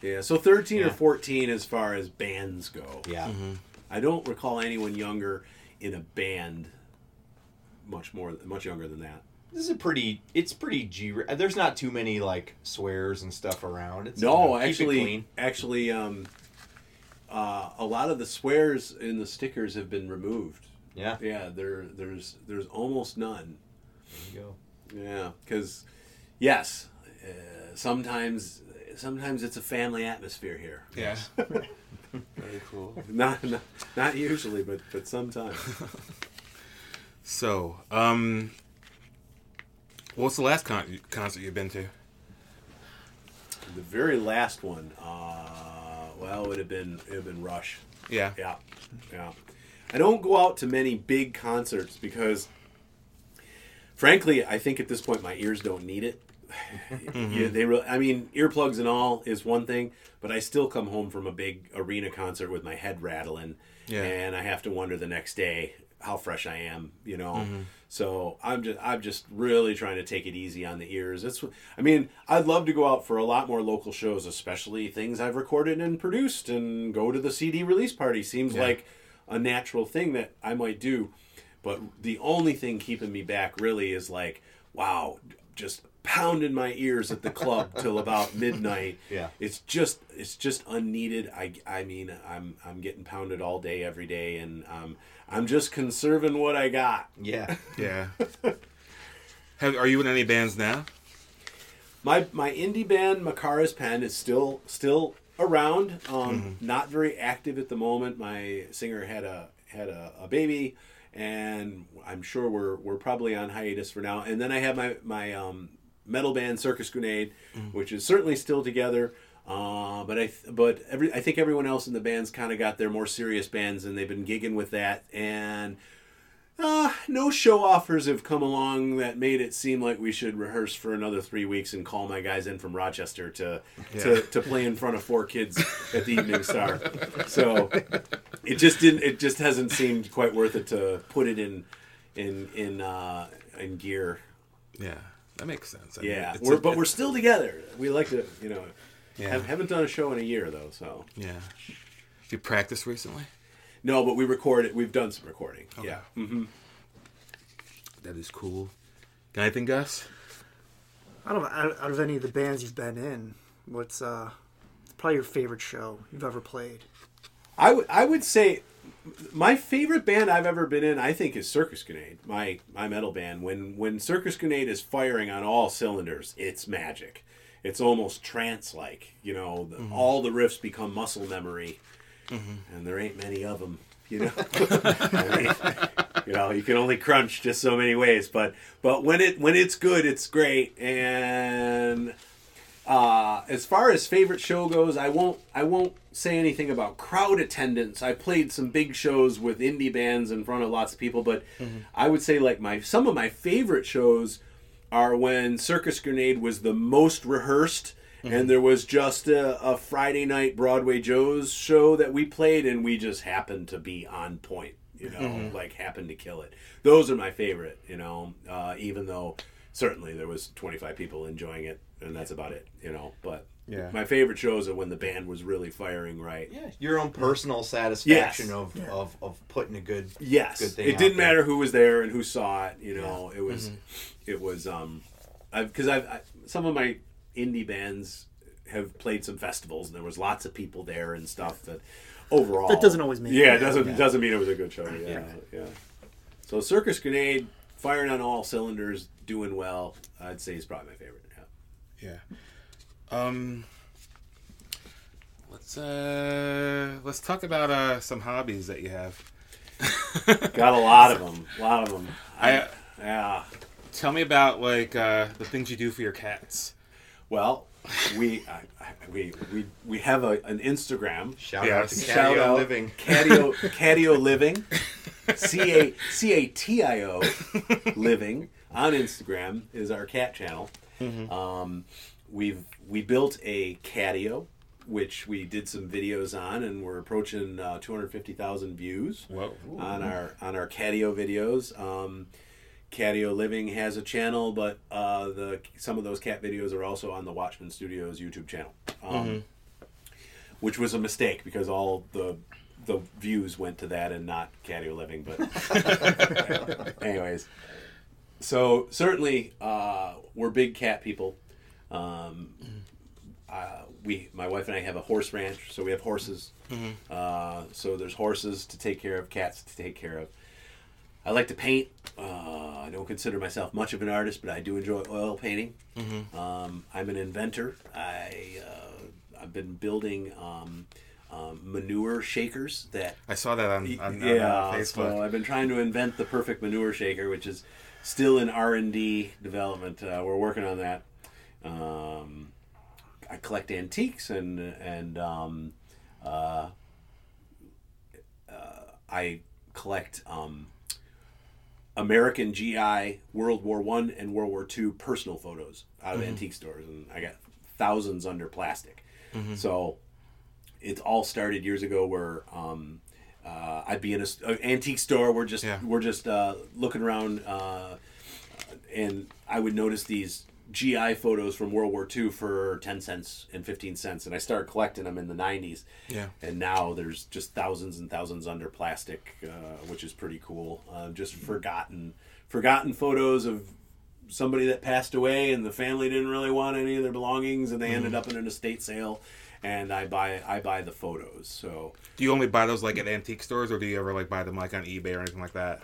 Yeah. So 13 or 14 as far as bands go. yeah, I don't recall anyone younger in a band much more much younger than that. this is a pretty. It's pretty G. There's not too many like swears and stuff around. It's, you No, know, keep it actually clean. actually um uh, a lot of the swears in the stickers have been removed. Yeah. Yeah, there there's there's almost none. There you go. Yeah, because yes, uh, sometimes sometimes it's a family atmosphere here. Yeah. Very cool. Not not, not usually, but but sometimes. So, um, what's the last con- concert you've been to? the very last one, uh, well, it would have been it would have been Rush. Yeah. Yeah, yeah. I don't go out to many big concerts because, frankly, I think at this point my ears don't need it. Yeah, they really, I mean, earplugs and all is one thing, but I still come home from a big arena concert with my head rattling, Yeah. and I have to wonder the next day how fresh I am, you know. Mm-hmm. So I'm just I'm just really trying to take it easy on the ears. It's I mean I'd love to go out for a lot more local shows, especially things I've recorded and produced, and go to the CD release party. Seems Yeah. like a natural thing that I might do. But the only thing keeping me back really is like, wow, just pounding my ears at the club till about midnight. Yeah. It's just it's just unneeded. I I mean, I'm I'm getting pounded all day every day and um I'm just conserving what I got. Yeah. Yeah. Have, are you in any bands now? My my indie band Makara's Pen is still still around. Um, Not very active at the moment. My singer had a had a, a baby, and I'm sure we're we're probably on hiatus for now. And then I have my my um, metal band Circus Grenade, which is certainly still together. Uh, but I th- but every I think everyone else in the band's kind of got their more serious bands, and they've been gigging with that and. Uh, no show offers have come along that made it seem like we should rehearse for another three weeks and call my guys in from Rochester to to, to play in front of four kids at the Evening Star. So it just didn't. It just hasn't seemed quite worth it to put it in in in uh, in gear. Yeah. That makes sense. I mean, Yeah, it's we're, a- but we're still together. We like to, you know. Yeah. Have, haven't done a show in a year though, so Yeah. You practiced recently? no. But we recorded. We've done some recording. Yeah. That is cool. Got anything, Gus? I don't. Out, out of any of the bands you've been in, what's uh, probably your favorite show you've ever played? I would I would say my favorite band I've ever been in, I think, is Circus Grenade. My my metal band. When when Circus Grenade is firing on all cylinders, it's magic. It's almost trance like. You know, the, mm-hmm. all the riffs become muscle memory, mm-hmm. and there ain't many of them. You know, I mean, you know, you can only crunch just so many ways. But but when it when it's good, it's great. And uh, as far as favorite show goes, I won't I won't say anything about crowd attendance. I played some big shows with indie bands in front of lots of people, but I would say like my some of my favorite shows are when Circus Grenade was the most rehearsed. And there was just a, a Friday night Broadway Joe's show that we played, and we just happened to be on point, you know, like happened to kill it. Those are my favorite, you know, uh, even though certainly there was 25 people enjoying it, and that's about it, you know. But Yeah. my favorite shows are when the band was really firing right. Yeah. Your own personal satisfaction Yes. of, of of putting a good. Yes, Good thing it out didn't there. matter who was there and who saw it. You know, it was, it was, um, because I've, I, some of my indie bands have played some festivals and there was lots of people there and stuff that overall. That doesn't always mean- Yeah, it doesn't Yeah. doesn't mean it was a good show. Yeah, yeah. So Circus Grenade, firing on all cylinders, doing well. I'd say he's probably my favorite. Yeah. Yeah. Um. Let's uh let's talk about uh some hobbies that you have. Got a lot of them. A lot of them. I Yeah. tell me about like uh the things you do for your cats. Well, we I, I, we we we have a, an Instagram. Shout Yes. out to Shout Catio Living. Catio Catio Living. C A C A T I O Living on Instagram is our cat channel. Um, we've we built a catio, which we did some videos on, and we're approaching uh, two hundred fifty thousand views Whoa. on our on our catio videos. Um, Catio Living has a channel, but uh, the some of those cat videos are also on the Watchmen Studios YouTube channel, um, which was a mistake because all the the views went to that and not Catio Living. But anyways, so certainly uh, we're big cat people. Um, uh, we, my wife and I have a horse ranch, so we have horses. Uh, so there's horses to take care of, cats to take care of. I like to paint. Uh, I don't consider myself much of an artist, but I do enjoy oil painting. Um, I'm an inventor. I uh, I've been building um, um, manure shakers that I saw that on, on, yeah, Facebook. so I've been trying to invent the perfect manure shaker, which is still in R and D development. Uh, we're working on that. Um, I collect antiques and and um, uh, uh, I collect um, American GI World War One and World War Two personal photos out of antique stores, and I got thousands under plastic. So it all started years ago where um, uh, I'd be in a, an antique store. We're just Yeah. we're just uh, looking around, uh, and I would notice these GI photos from World War II for ten cents and fifteen cents, and I started collecting them in the '90s. Yeah. and now there's just thousands and thousands under plastic, uh, which is pretty cool. Uh, just forgotten forgotten photos of somebody that passed away and the family didn't really want any of their belongings and they ended up in an estate sale and I buy I buy the photos. So Do you only buy those like at antique stores, or do you ever like buy them like on eBay or anything like that?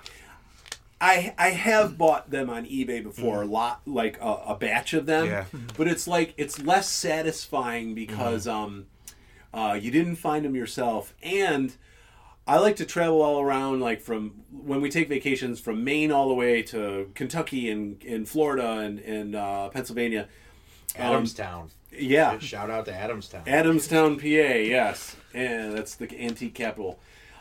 I I have bought them on eBay before, a lot like a, a batch of them. Yeah. But it's like it's less satisfying because um, uh, you didn't find them yourself, and I like to travel all around, like from when we take vacations from Maine all the way to Kentucky and in Florida and and uh, Pennsylvania. Adamstown. Yeah, Shout out to Adamstown. Adamstown, PA. Yes, and that's the antique capital.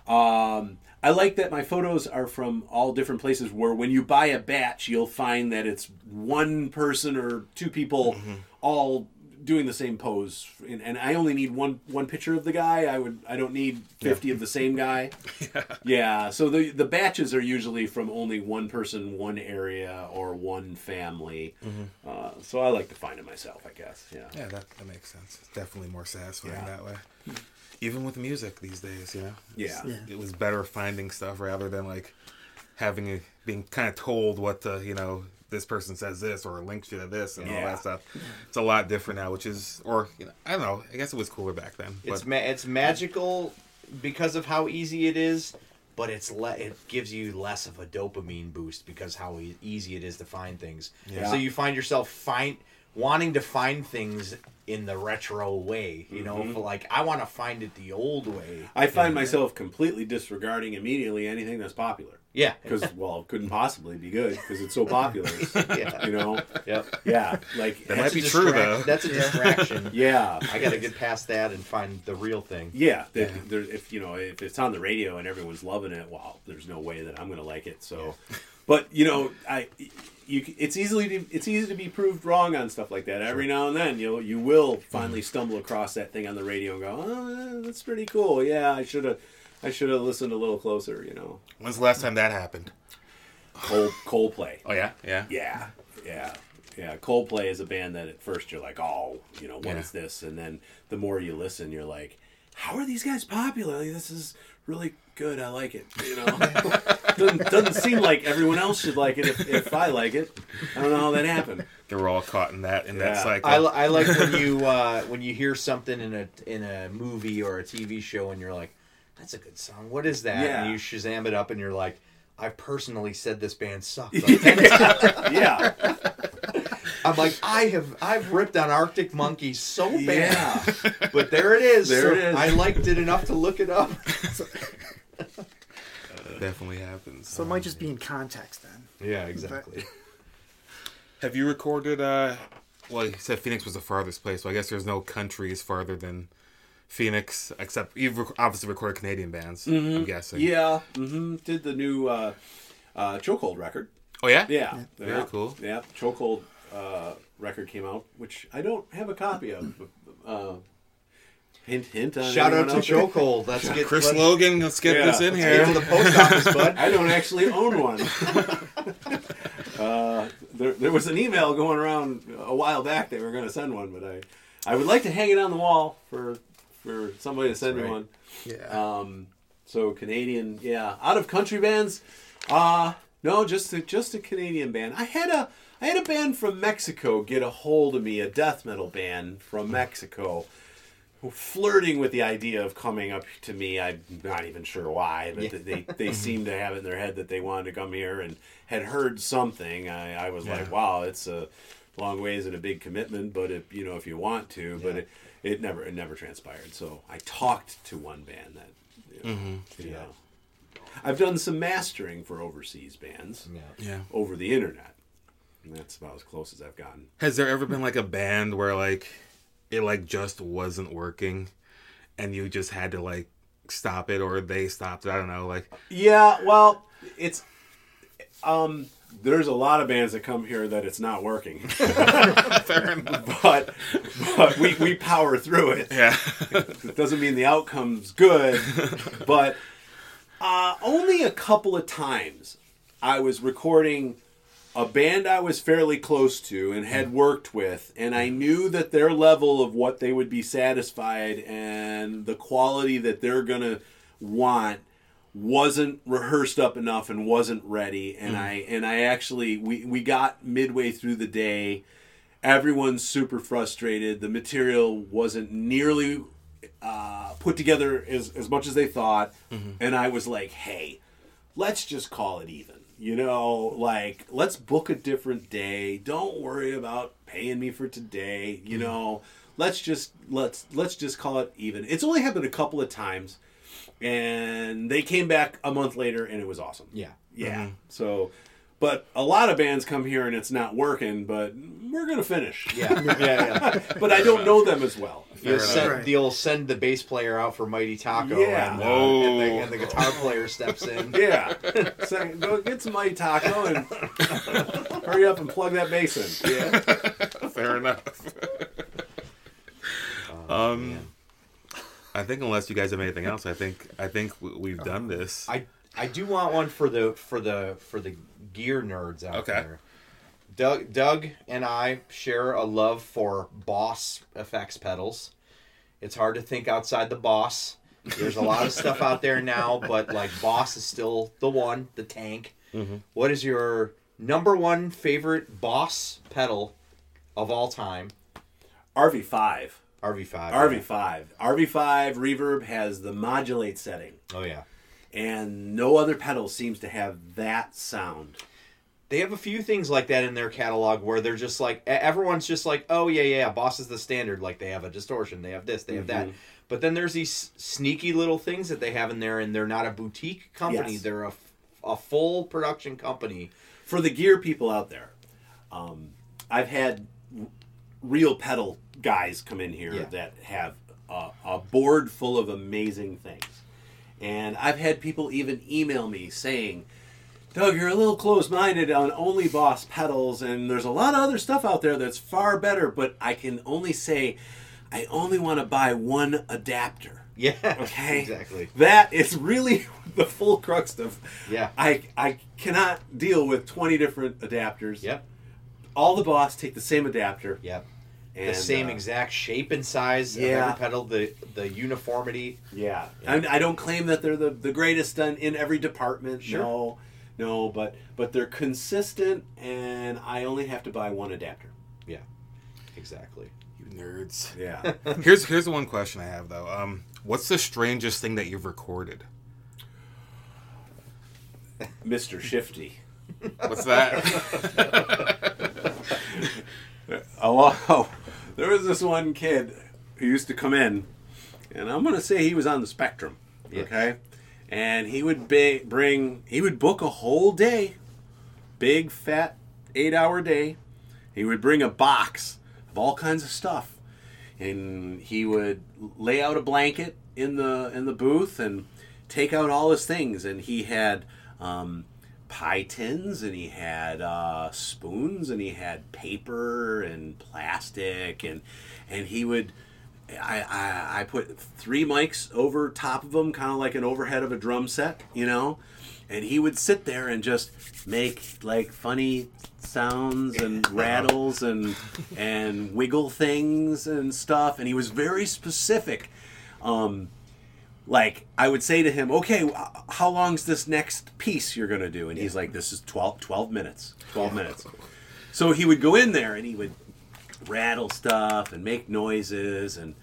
Um, I like that my photos are from all different places. Where when you buy a batch, you'll find that it's one person or two people all doing the same pose, and, and I only need one one picture of the guy. I would I don't need fifty of the same guy. yeah. yeah. So the the batches are usually from only one person, one area, or one family. Uh, so I like to find it myself. I guess. Yeah. Yeah, that, that makes sense. It's definitely more satisfying Yeah. that way. Even with music these days, you know. Yeah. Yeah. It was better finding stuff rather than like having a, being kind of told what the you know this person says this or links you to this and all that stuff. It's a lot different now, which is or you know I don't know. I guess it was cooler back then. It's ma- it's magical because of how easy it is, but it's le- it gives you less of a dopamine boost because how e- easy it is to find things. Yeah. So you find yourself find wanting to find things in the retro way. You know, Mm-hmm. like I want to find it the old way. I find myself completely disregarding immediately anything that's popular Yeah. because well, it couldn't possibly be good because it's so popular. yeah. you know, Yep. yeah, like That That's might a be true, though. That's a distraction. yeah, I got to get past that and find the real thing. yeah. That Yeah. There, if you know, if it's on the radio and everyone's loving it, well, there's no way that I'm going to like it. So, but you know, I. You, it's easily to, it's easy to be proved wrong on stuff like that. Every now and then, you you will mm-hmm. finally stumble across that thing on the radio and go, "Oh, that's pretty cool." Yeah, I should have, I should have listened a little closer. You know, when's the last time that happened? Cold Coldplay. Oh yeah, yeah. Yeah, yeah, yeah. Coldplay is a band that at first you're like, oh, you know, what is Yeah. this? And then the more you listen, you're like, how are these guys popular? Like, this is really good. I like it. You know, doesn't, doesn't seem like everyone else should like it if, if I like it. I don't know how that happened. They were all caught in that in that cycle. I, I like when you uh, when you hear something in a in a movie or a TV show and you're like, that's a good song. What is that? Yeah. And you Shazam it up, and you're like, I've personally said this band sucks. like yeah, I'm like, I have I've ripped on Arctic Monkeys so bad, yeah. but there it is. There So it is. I liked it enough to look it up. definitely happens. So it might just be in context then. Yeah, exactly. Have you recorded? uh Well, you said Phoenix was the farthest place, so I guess there's no countries farther than Phoenix, except you've rec- obviously recorded Canadian bands. I'm guessing. Yeah, hmm did the new uh, uh, Chokehold record. Oh yeah. Yeah, Very yeah. cool. Yeah, Chokehold uh, record came out, which I don't have a copy of. Uh, hint, hint on Shout out to? Chokehold. Let's get Chris let's, Logan, let's get Yeah, this in let's Get to here. the post office, bud. I don't actually own one. uh, there, there was an email going around a while back. They were going to send one, but I, I would like to hang it on the wall for for somebody to send me one. Yeah. Um, so Canadian, yeah, out of country bands. Uh no, just a, just a Canadian band. I had a I had a band from Mexico get a hold of me, a death metal band from Mexico, flirting with the idea of coming up to me. I'm not even sure why, but Yeah. they they seemed to have it in their head that they wanted to come here and had heard something. I, I was like, wow, it's a long ways and a big commitment, but if you know if you want to, but it, it never it never transpired. So I talked to one band that you know, you know. I've done some mastering for overseas bands Yeah. Yeah. over the internet. And that's about as close as I've gotten. Has there ever been like a band where like it like just wasn't working, and you just had to like stop it, or they stopped it? I don't know. Like Yeah, well, it's um there's a lot of bands that come here that it's not working. fair enough. but but we, we power through it. Yeah. It doesn't mean the outcome's good, but uh, only a couple of times I was recording a band I was fairly close to and had worked with, and I knew that their level of what they would be satisfied and the quality that they're gonna want wasn't rehearsed up enough and wasn't ready and mm. I and I actually we, we got midway through the day. Everyone's super frustrated. The material wasn't nearly uh, put together as, as much as they thought. Mm-hmm. And i was like hey let's just call it even you know? Like let's book a different day. Don't worry about paying me for today you mm. know? Let's just let's let's just call it even. It's only happened a couple of times and they came back a month later and it was awesome Yeah. yeah. So, but a lot of bands come here and it's not working, but we're gonna finish. Yeah. Yeah. Yeah. But I don't know them as well. You'll send, Right. You'll send the bass player out for Mighty Taco, Yeah. and, uh, and, the, and the guitar player steps in. Yeah. So go get some Mighty Taco and hurry up and plug that bass in. Yeah. fair enough. Oh, um, man. I think unless you guys have anything else, I think I think we've done uh, this. I I do want one for the for the for the gear nerds out Okay. there. Doug Doug and I share a love for Boss effects pedals. It's hard to think outside the Boss. There's a lot of stuff out there now, but like Boss is still the one, the tank. Mm-hmm. What is your number one favorite Boss pedal of all time? RV5. RV5. RV5. RV5 reverb has the modulate setting, Oh yeah. and no other pedal seems to have that sound. They have a few things like that in their catalog where they're just like everyone's just like, oh yeah, yeah, Boss is the standard. Like they have a distortion, they have this, they have that. But then there's these sneaky little things that they have in there, and they're not a boutique company. Yes. They're a, a full production company. for the gear people out there, um, I've had real pedal guys come in here Yeah. that have a, a board full of amazing things. And I've had people even email me saying, Doug, you're a little close minded on only Boss pedals, and there's a lot of other stuff out there that's far better, but I can only say, I only want to buy one adapter. Yeah. Okay. Exactly. That is really the full crux of. Yeah. I I cannot deal with twenty different adapters. Yep. All the boss take the same adapter. Yep. And, the same uh, exact shape and size of Yeah. every pedal. The the uniformity. Yeah. And I don't claim that they're the, the greatest in, in every department. Sure. No. No, but but they're consistent, and I only have to buy one adapter. Yeah. Exactly. You Nerds. Yeah. Here's here's the one question I have though. Um, what's the strangest thing that you've recorded? Mr. Shifty. What's that? Oh, there was this one kid who used to come in, and I'm going to say he was on the spectrum. Yeah. Okay. And he would ba- bring, he would book a whole day, big, fat, eight hour day. He would bring a box of all kinds of stuff. And he would lay out a blanket in the in the booth and take out all his things. And he had um, pie tins and he had uh, spoons and he had paper and plastic and and he would I, I, I put three mics over top of him, kind of like an overhead of a drum set, you know, and he would sit there and just make like funny sounds and rattles and and wiggle things and stuff, and he was very specific. Um, like I would say to him, "Okay, how long's this next piece you're gonna do?" And he's like, "This is 12, 12 minutes. Twelve minutes." So he would go in there and he would rattle stuff and make noises and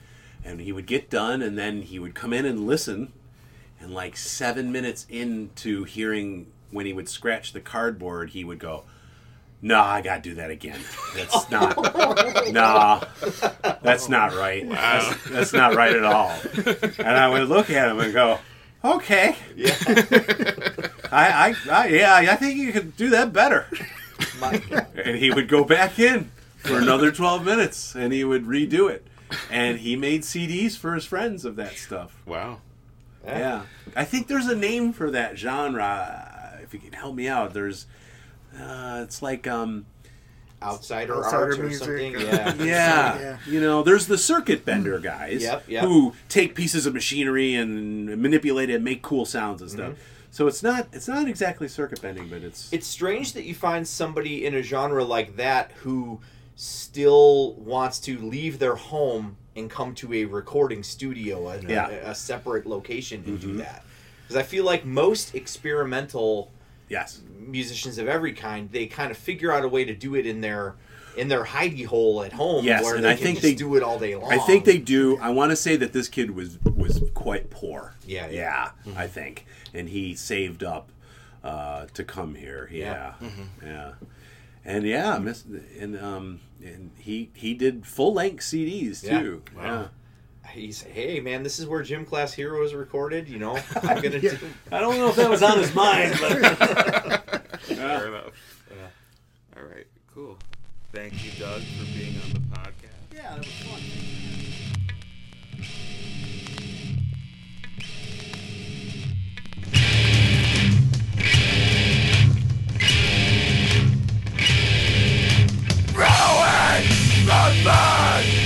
and he would get done and then he would come in and listen and like seven minutes into hearing when he would scratch the cardboard he would go no i gotta do that again. That's oh, not nah that's not right. That's, that's not right at all. And i would look at him and go okay. Yeah. I, I, I yeah i think you could do that better. And he would go back in for another 12 minutes and he would redo it. And he made cds for his friends of that stuff. Wow. yeah. I think there's a name for that genre. If you can help me out there's uh, it's like um outsider, Outsider art or music something. Yeah. yeah, Yeah. you know there's the circuit bender guys Yep, yep. who take pieces of machinery and manipulate it and make cool sounds and stuff so it's not it's not exactly circuit bending but it's It's strange that you find somebody in a genre like that who still wants to leave their home and come to a recording studio, a, Yeah. a, a separate location, and do that. Because I feel like most experimental yes musicians of every kind, they kind of figure out a way to do it in their in their hidey hole at home, Yes, where and they I can think just they- do it all day long. I think they do. I want to say that this kid was was quite poor. Yeah, yeah, yeah. Mm-hmm. I think, and he saved up uh, to come here. Yeah, Yeah. yeah, and yeah, miss, and um, and he he did full length CDs Yeah. too. Wow he's hey man this is where gym class hero is recorded you know i'm gonna yeah. do i don't know if that was on his mind but fair enough yeah. all right cool thank you doug for being on the podcast yeah that was fun Rowan! Run back!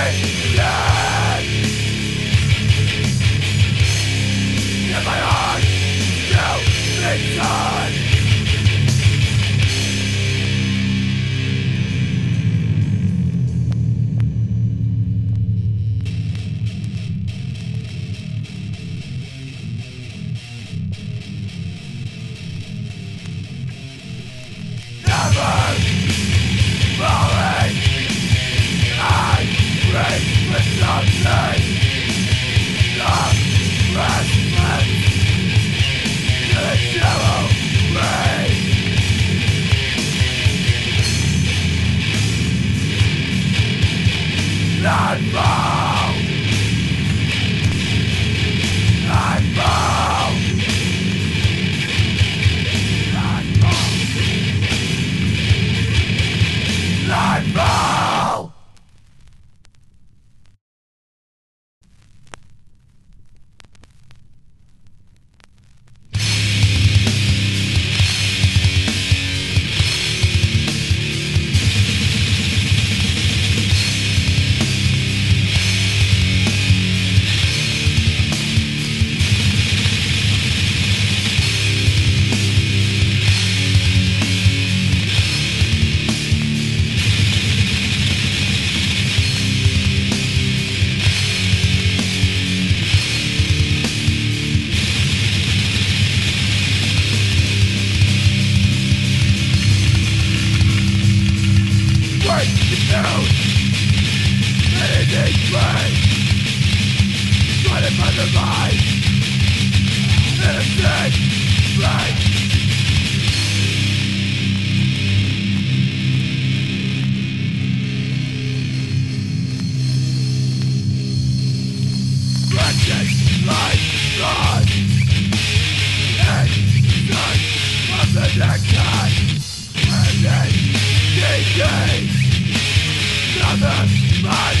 This my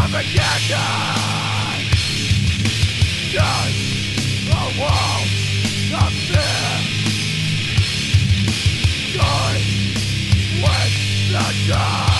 suffocation Just a wall of fear with the dark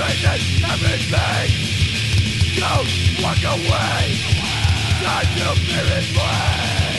Straighten everything. Don't walk away. Time to period way.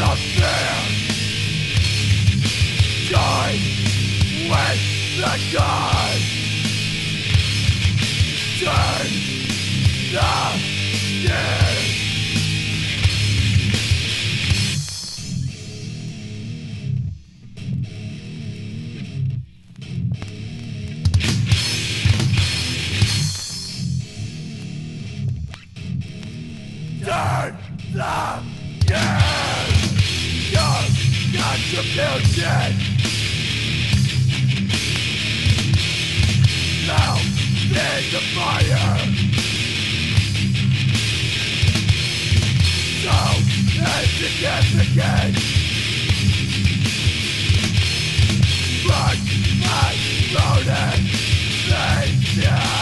of fear Die with the God confusion Now in the fire. So insignificant But my loaded Savior